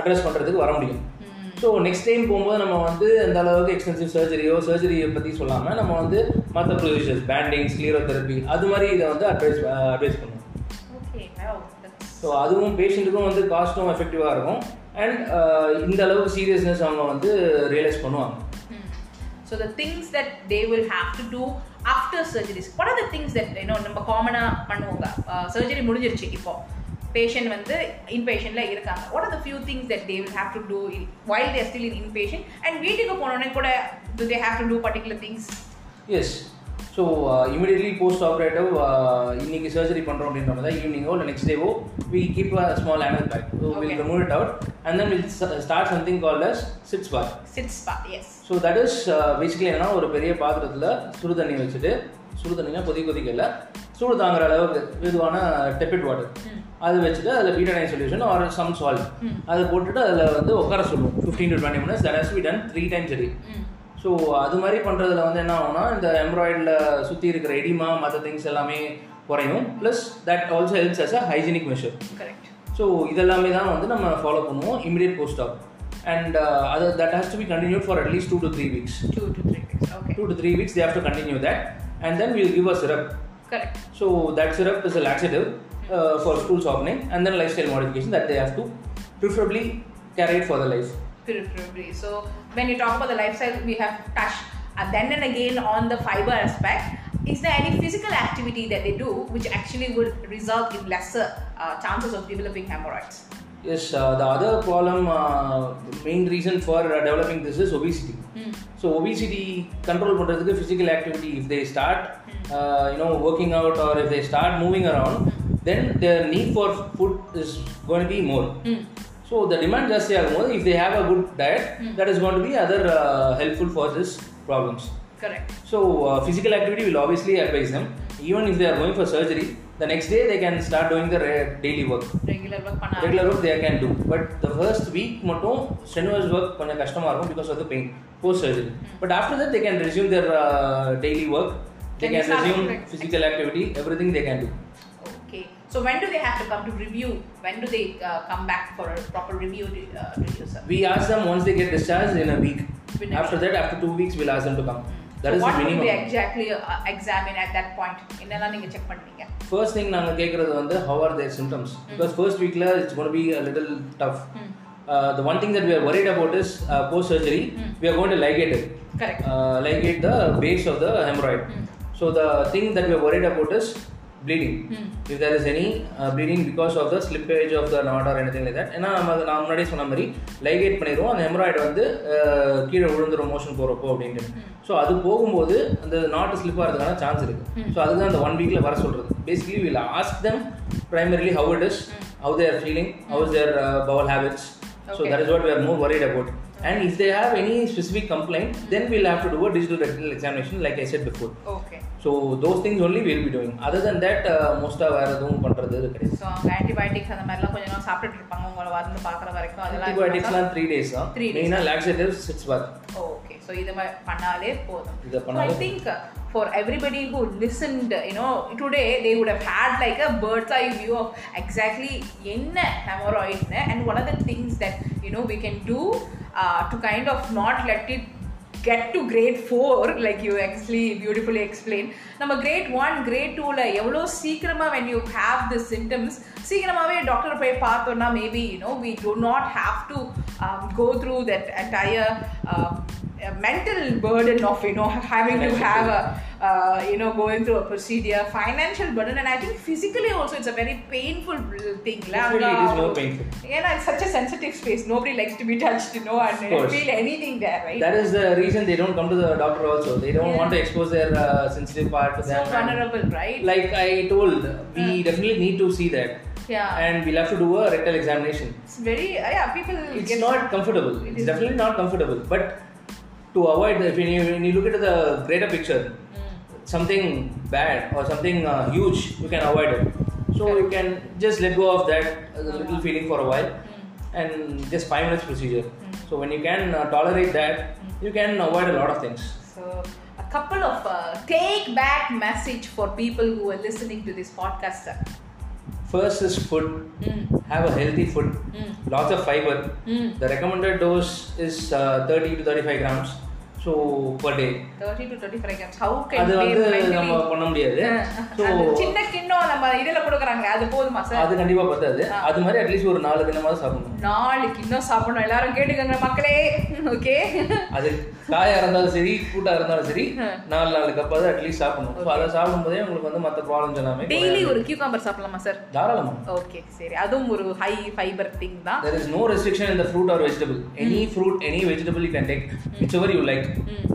அட்ரஸ் பண்ணுறதுக்கு வர முடியும். ஸோ நெக்ஸ்ட் டைம் போகும்போது நம்ம வந்து அந்த அளவுக்கு எக்ஸ்பென்சிவ் சர்ஜரியோ சர்ஜரியை பற்றி சொல்லாமல் நம்ம வந்து மற்ற ப்ரொசீஜர்ஸ் பேண்டிங் ஸ்க்ளீரோதெரப்பி அது மாதிரி இதை வந்து அட்வைஸ் அட்வைஸ் பண்ணுவோம். ஓகே that's ஸோ அதுவும் பேஷண்ட்டுக்கும் வந்து காஸ்ட்டும் எஃபெக்டிவாக இருக்கும். அண்ட் இந்த அளவுக்கு சீரியஸ்னஸ் அவங்க வந்து ரியலைஸ் பண்ணுவாங்க. The things that they will have to do after surgeries. What are the things that you know நம்ம காமனாக பண்ணுவோங்க? சர்ஜரி முடிஞ்சிருச்சு இப்போ. பேஷண்ட் வந்து இன்பேஷன்ல இருக்காங்க. What are the few things that they will have to do while they're still in inpatient and வீட்டுக்கு போனோடனே கூட do they have to do particular things yes so immediately post operative இன்னைக்கு surgery பண்ணுறோம் அப்படின்ற மாதிரி ஈவினிங்கோ இல்லை next டேவோ we keep a small anal pack so. Will remove it out and then will start something call as sitz bath sitz bath yes so that is basically என்னன்னா ஒரு பெரிய பாத்திரத்தில் சுடு தண்ணி வச்சுட்டு சுடு தண்ணினா கொதி கொதிக்கல சூடு தாங்குற அளவுக்கு மெதுவான டெப்பிட் வாட்டர் அது வச்சுட்டு அதில் Betadine solution or some salt அதை போட்டுட்டு அதில் வந்து உட்கார சொல்லுவோம். Fifteen to twenty minutes that has be done three times சரி ஸோ அது மாதிரி பண்ணுறதுல வந்து என்ன ஆகும்னா இந்த எம்ப்ராய்டில் சுற்றி இருக்கிற எடிமா மற்ற திங்ஸ் எல்லாமே குறையும். Plus that also helps as a hygienic measure correct so இதெல்லாமே தான் வந்து நம்ம ஃபாலோ பண்ணுவோம் இமிடியட் போஸ்ட் ஆப் அண்ட் அது that has to be continued for at least two to three weeks two to three weeks okay to three weeks they have to continue that. And then we'll give a syrup. Correct so that syrup is a laxative. uh, for stool softening and then lifestyle modification that they have to preferably carry it for the life preferably. So when you talk about the lifestyle, we have touched. And then and again on the fiber aspect, is there any physical activity that they do which actually would result in lesser uh, chances of developing hemorrhoids? yes uh, the other problem uh, main reason for uh, developing this is obesity so obesity control பண்றதுக்கு physical activity if they start uh, you know working out or if they start moving around then their need for food is going to be more so the demand ஜாஸ்தி ஆகும்போது if they have a good diet that is going to be other uh, helpful for this problems Correct. so uh, physical activity will obviously advise them even if they are going for surgery the next day they can start doing the re- daily work Regular work பண்ண regular work they can do but the first week மட்டும் strenuous work கொஞ்சம் கஷ்டமாக இருக்கும் because of the pain post surgery but after that they can resume their daily work they Can they can start resume doing physical activity everything they can do Okay. So when do they have to come to review? When do they uh, come back for a proper review to, uh, to you, sir? We ask them once they get discharged in a week. Within a After that, after two weeks, we'll ask them to come. That is the what will minimum. Be exactly examine at that point என்னெல்லாம் நீங்க check பண்ணுவீங்க first thing நாங்கள் கேட்குறது வந்து how are their symptoms because first வீக்கில் it's gonna be a little tough the one thing that we are worried about is uh, post surgery we are going to ligate it correct uh, ligate the base of the hemorrhoid so the thing that we are is bleeding if there is any uh, bleeding because of the slippage of the knot or anything like that ஏன்னா நம்ம நான் முன்னாடியே சொன்ன மாதிரி ligate பண்ணிடுவோம் அந்த haemorrhoid வந்து uh, கீழே விழுந்துரும் மோஷன் போகிறப்போ அப்படின்ட்டு ஸோ அது போகும்போது அந்த நாட்டு ஸ்லிப் ஆகிறதுக்கான சான்ஸ் இருக்கு ஸோ அதுதான் அந்த ஒன் வீக்கில் வர சொல்கிறது basically will ask them primarily how it is how they are feeling how is their uh, bowel habits so Okay. that is what we are more worried about and if they have any specific complaint then we'll have to do a digital retinal examination like i said before okay so those things only we'll be doing. Other than that uh, most of வேற எதுவும் பண்றது கிடையாது. So அவங்க antibiotics அந்த மாதிரிலாம் கொஞ்ச நாள் சாப்பிட்டுட்டு இருப்பாங்க. உங்களை வந்து பார்க்குற வரைக்கும் அதெல்லாம் ஆன்டிபயோட்டிக்ஸ்லாம் த்ரீ டேஸ் தான். days. மெயினாக laxatives sitz bath okay so இது பண்ணாலே போதும். இதை ஐ பண்ணாலே think for everybody who listened you know today they would have had like a bird's eye view of exactly என்ன ஹெமராய்ட்னு and one of the things that you know we can do to kind of not let it get to grade 4 like you actually beautifully explained நம்ம grade 1 grade 2ல எவ்வளோ சீக்கிரமா when you have the symptoms சீக்கிரமாவே doctor போய் பார்த்தோம்னா maybe you know we do not have to um, go through that entire uh, mental burden of you know having to have a uh, you know going through a procedure financial burden and i think physically also it's a very painful thing la. Physically it is more painful. yeah it's such a sensitive space nobody likes to be touched you know and Of course. feel anything there right that is the reason they don't come to the doctor also they don't Yeah. want to expose their uh, sensitive part to so them and- vulnerable right like I told, we definitely need to see that, yeah and we'll have to do a rectal examination. it's very uh, yeah people It's not comfortable. It it's definitely not comfortable. But to avoid, if you when you look at the greater picture, Mm. something bad or something uh, huge, you can avoid it. So you can just let go of that uh, little feeling for a while, and just five minutes procedure. So when you can uh, tolerate that, you can avoid a lot of things. So, a couple of uh, take back message for people who are listening to this podcast. First is food. Mm. Have a healthy food. Mm. Lots of fiber. Mm. The recommended dose is uh, 30 to 35 grams. 30 to 35 grams. How can அது they வந்து mentally... நம்ம பண்ண முடியாது. So சின்ன கிண்ணம் நம்ம இதுல கொடுக்குறாங்களே அது போதுமா சார் அது கண்டிப்பா பத்தாது. அது மாதிரி அட்லீஸ்ட் ஒரு நாலு தினமாவது சாப்பிடணும். நாலு கிண்ணம் சாப்பிடணும். எல்லாரும் கேட்டுக்கோங்க மக்களே. ஓகே அது காயா இருந்தாலும் சரி கூட்டா இருந்தாலும் சரி நாலு நாலு கப்பாவது அட்லீஸ்ட் சாப்பிடணும். ஸோ அதை சாப்பிடும் போதே உங்களுக்கு வந்து மற்ற ப்ராப்ளம்ஸ் எல்லாமே டெய்லி ஒரு கியூகாம்பர் சாப்பிடலாமா சார் தாராளமா. ஓகே சரி. அதுவும் ஒரு ஹை ஃபைபர் திங் தான். There is no restriction in the fruit or vegetable. Any fruit, any vegetable you can take, whichever you like,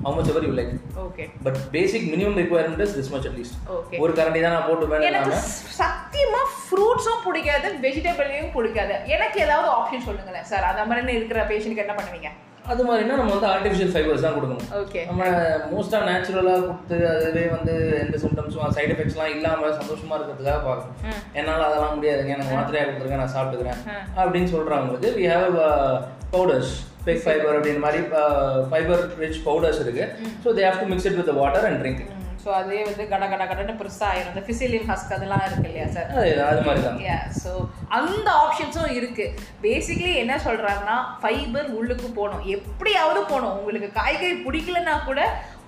how much ever you like. Okay But basic minimum requirement is this much at least. ஒரு கரண்டி தான் நான் போட்டு எனக்கு வேணும் ஸ்- சத்தியமா ஃப்ரூட்ஸும் பிடிக்காது வெஜிடபிளையும் பிடிக்காது. எனக்கு ஏதாவது ஆப்ஷன் சொல்லுங்களேன் சார் அந்த மாதிரி இருக்கிற பேஷண்ட்க்கு என்ன பண்ணுவீங்க? அது மாதிரினா நம்ம வந்து ஆர்டிஃபிஷியல் ஃபைபர்ஸ் தான் கொடுக்கணும். ஓகே நம்ம மோஸ்ட்டாக நேச்சுரலாக கொடுத்து அதுவே வந்து எந்த சிம்டம்ஸும் சைடு எஃபெக்ட்ஸ்லாம் இல்லாமல் சந்தோஷமா இருக்கிறதுக்காக பார்க்கணும். என்னால் அதெல்லாம் முடியாதுங்க எனக்கு மாத்திரையாக கொடுத்துருக்கேன் நான் சாப்பிட்டுக்கிறேன். அப்படின்னு சொல்கிறவங்களுக்கு we have powders peg fibre அப்படின்ற மாதிரி ஃபைபர் ரிச் பவுடர்ஸ் இருக்கு. So they have to mix it with water and drink so அதே வந்து கட கட கடன்னு பெருசா ஆயிரும். இந்த ஃபிசிலியம் ஹஸ்க் அதெல்லாம் இருக்கு இல்லையா சார் அது மாதிரி தான் யா ஸோ அந்த ஆப்ஷன்ஸும் இருக்கு. பேசிக்லி என்ன சொல்றாருன்னா ஃபைபர் உள்ளுக்கு போகணும். எப்படியாவது போகணும். உங்களுக்கு காய்கறி பிடிக்கலன்னா கூட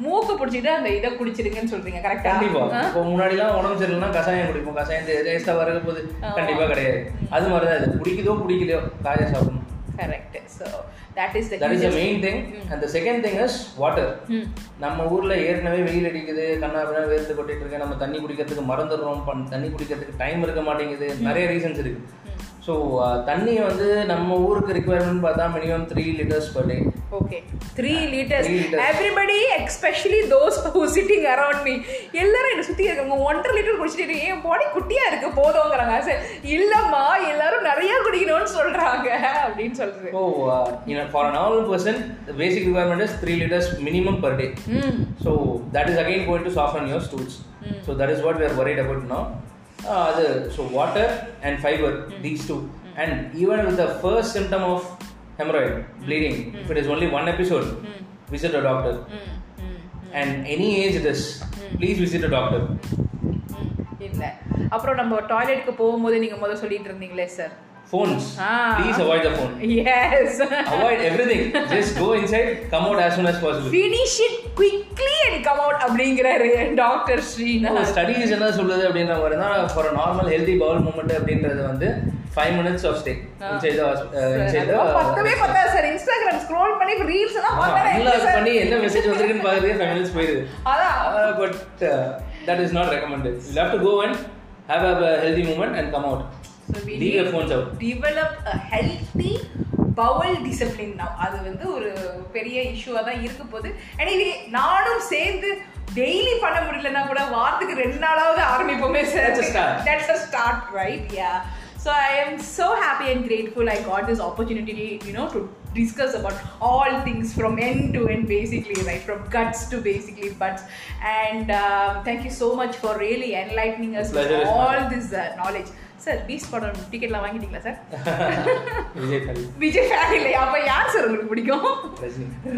மூக்கு பிடிச்சிட்டு அந்த இதை குடிச்சிருங்கன்னு சொல்றீங்க கரெக்டா கண்டிப்பா. இப்போ முன்னாடிலாம் உடம்பு சரியில்லைனா கஷாயம் குடிப்போம். கஷாயம் டேஸ்டா வரது போது கண்டிப்பா கிடையாது. அது மாதிரி தான் இது. பிடிக்குதோ பிடிக்கலையோ காய சாப்பிடணும். Correct so that is that is the main thing and the second thing is water நம்ம ஊர்ல ஏற்கனவே வெயில் அடிக்குது கண்ணா வேர்த்து கொட்டிட்டு இருக்கு நம்ம தண்ணி குடிக்கிறதுக்கு மறந்துடுறோம் தண்ணி குடிக்கிறதுக்கு டைம் இருக்க மாட்டேங்குது. நிறைய ரீசன்ஸ் இருக்கு. ஸோ தண்ணி வந்து நம்ம ஊருக்கு ரிக்குவயர்மெண்ட் பார்த்தா minimum three litres per day okay three litres. Everybody especially those who sitting around me எல்லாரும் என்ன சுற்றி இருக்காங்க. ஒன்றரை லிட்டர் குடிச்சிட்டு என் பாடி குட்டியாக இருக்கு போதுங்கிறாங்க. சரி இல்லைம்மா எல்லாரும் நிறைய குடிக்கணும்னு சொல்கிறாங்க அப்படின்னு சொல்றது. So for a normal person basic requirement is three litres minimum per day So that is again going to soften your stools. So that is what we are worried about now. Uh, the, so water and fiber, these two. And even with the first symptom of hemorrhoid, bleeding, if it is only one episode, visit a doctor. ம் ம் And any age it is, please visit a doctor. ம் இல்லை அப்புறம் நம்ம டாய்லெட்டுக்கு போகும்போது நீங்கள் முதல்ல சொல்லிட்டு இருந்தீங்களே sir phones. Ah. please avoid the phone. Yes. avoid everything. Just go inside come out as soon as possible. Finish it quickly and come out அப்படிங்கிறாரு doctor Srinath. Studies என்ன சொல்லுது அப்படின்ற மாதிரி தான் for normal healthy bowel movement அப்படின்றது வந்து five minutes of stay inside inside பத்தவே பத்தாது sir Instagram scroll பண்ணி ரீல்ஸ் எல்லாம் பார்த்தா பண்ணி என்ன மெசேஜ் வந்திருக்குன்னு பார்க்கறதே ஃபைவ் மினிட்ஸ் போயிடுது அதான். But that is not recommended you have to go and have a healthy movement and come out leave phones out a healthy bowel discipline now அது வந்து ஒரு பெரிய இஷ்யூவாக தான் இருக்க போகுது எனவே நானும் சேர்ந்து டெய்லி பண்ண முடியலன்னா கூட வாரத்துக்கு ரெண்டு நாளாவது ஆரம்பிப்போமே sir That's a start. That's a start right yeah so I am so happy and grateful I got this opportunity you know to discuss about all things from end to end basically right from guts to basically butts and um, thank you so much for really enlightening us Pleasure is all mine. this uh, knowledge sir piece படம் டிக்கெட்லாம் வாங்கிட்டீங்களா sir? Vijay fan இல்லையா? அப்ப யார் sir உங்களுக்கு பிடிக்கும்?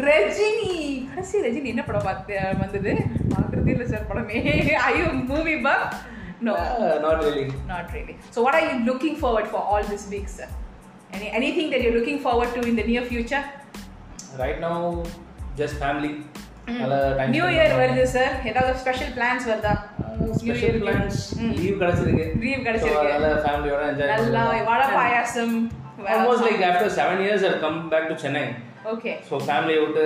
ரஜினி. கடைசி ரஜினி. என்ன படம் பார்த்து வந்தது? பார்க்கறதே இல்லை சார் படமே. ஐயோ movie buff no not really not really so what are you looking forward for all this weeks sir any anything that you looking forward to in the near future right now just family new year வருது sir ஏதாவது special plans வருதா? Special plans ம். Leave கிடைச்சிருக்கு Leave கிடைச்சிருக்கு. So, அதனால ஃபேமிலியோட enjoy நல்லா vada payasam almost like after seven years I come back to Chennai okay so ஃபேமிலியை விட்டு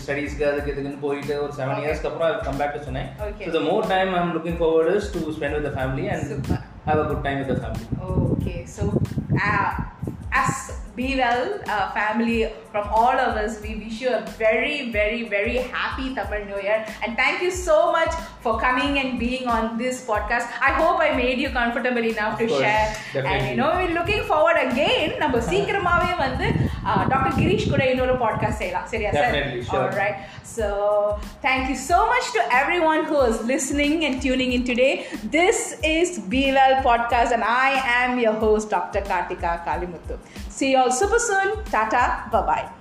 ஸ்டடீஸ்க்கு அதுக்கு இதுக்குன்னு போயிட்டு ஒரு செவன் இயர்ஸ்க்கு அப்புறம் I come back to Chennai Okay. So the more time I am looking forward is to spend with the family and Super. Have a good time with the family Okay, so uh, as Be Well uh, family, from all of us, we wish you a very, very, very happy Tamil New Year. And thank you so much for coming and being on this podcast. I hope I made you comfortable enough Of to course, share. And definitely. you know, we're looking forward again. நம்ம சீக்கிரமாவே வந்து doctor Girish கூட இன்னொரு podcast செய்யலாம் சரியா sir Definitely, sure. All right. So, thank you so much to everyone who is listening and tuning in today. This is Be Well Podcast, and I am your host, Dr. Kartika Kalimuthu. See you all super soon. Tata. Bye bye.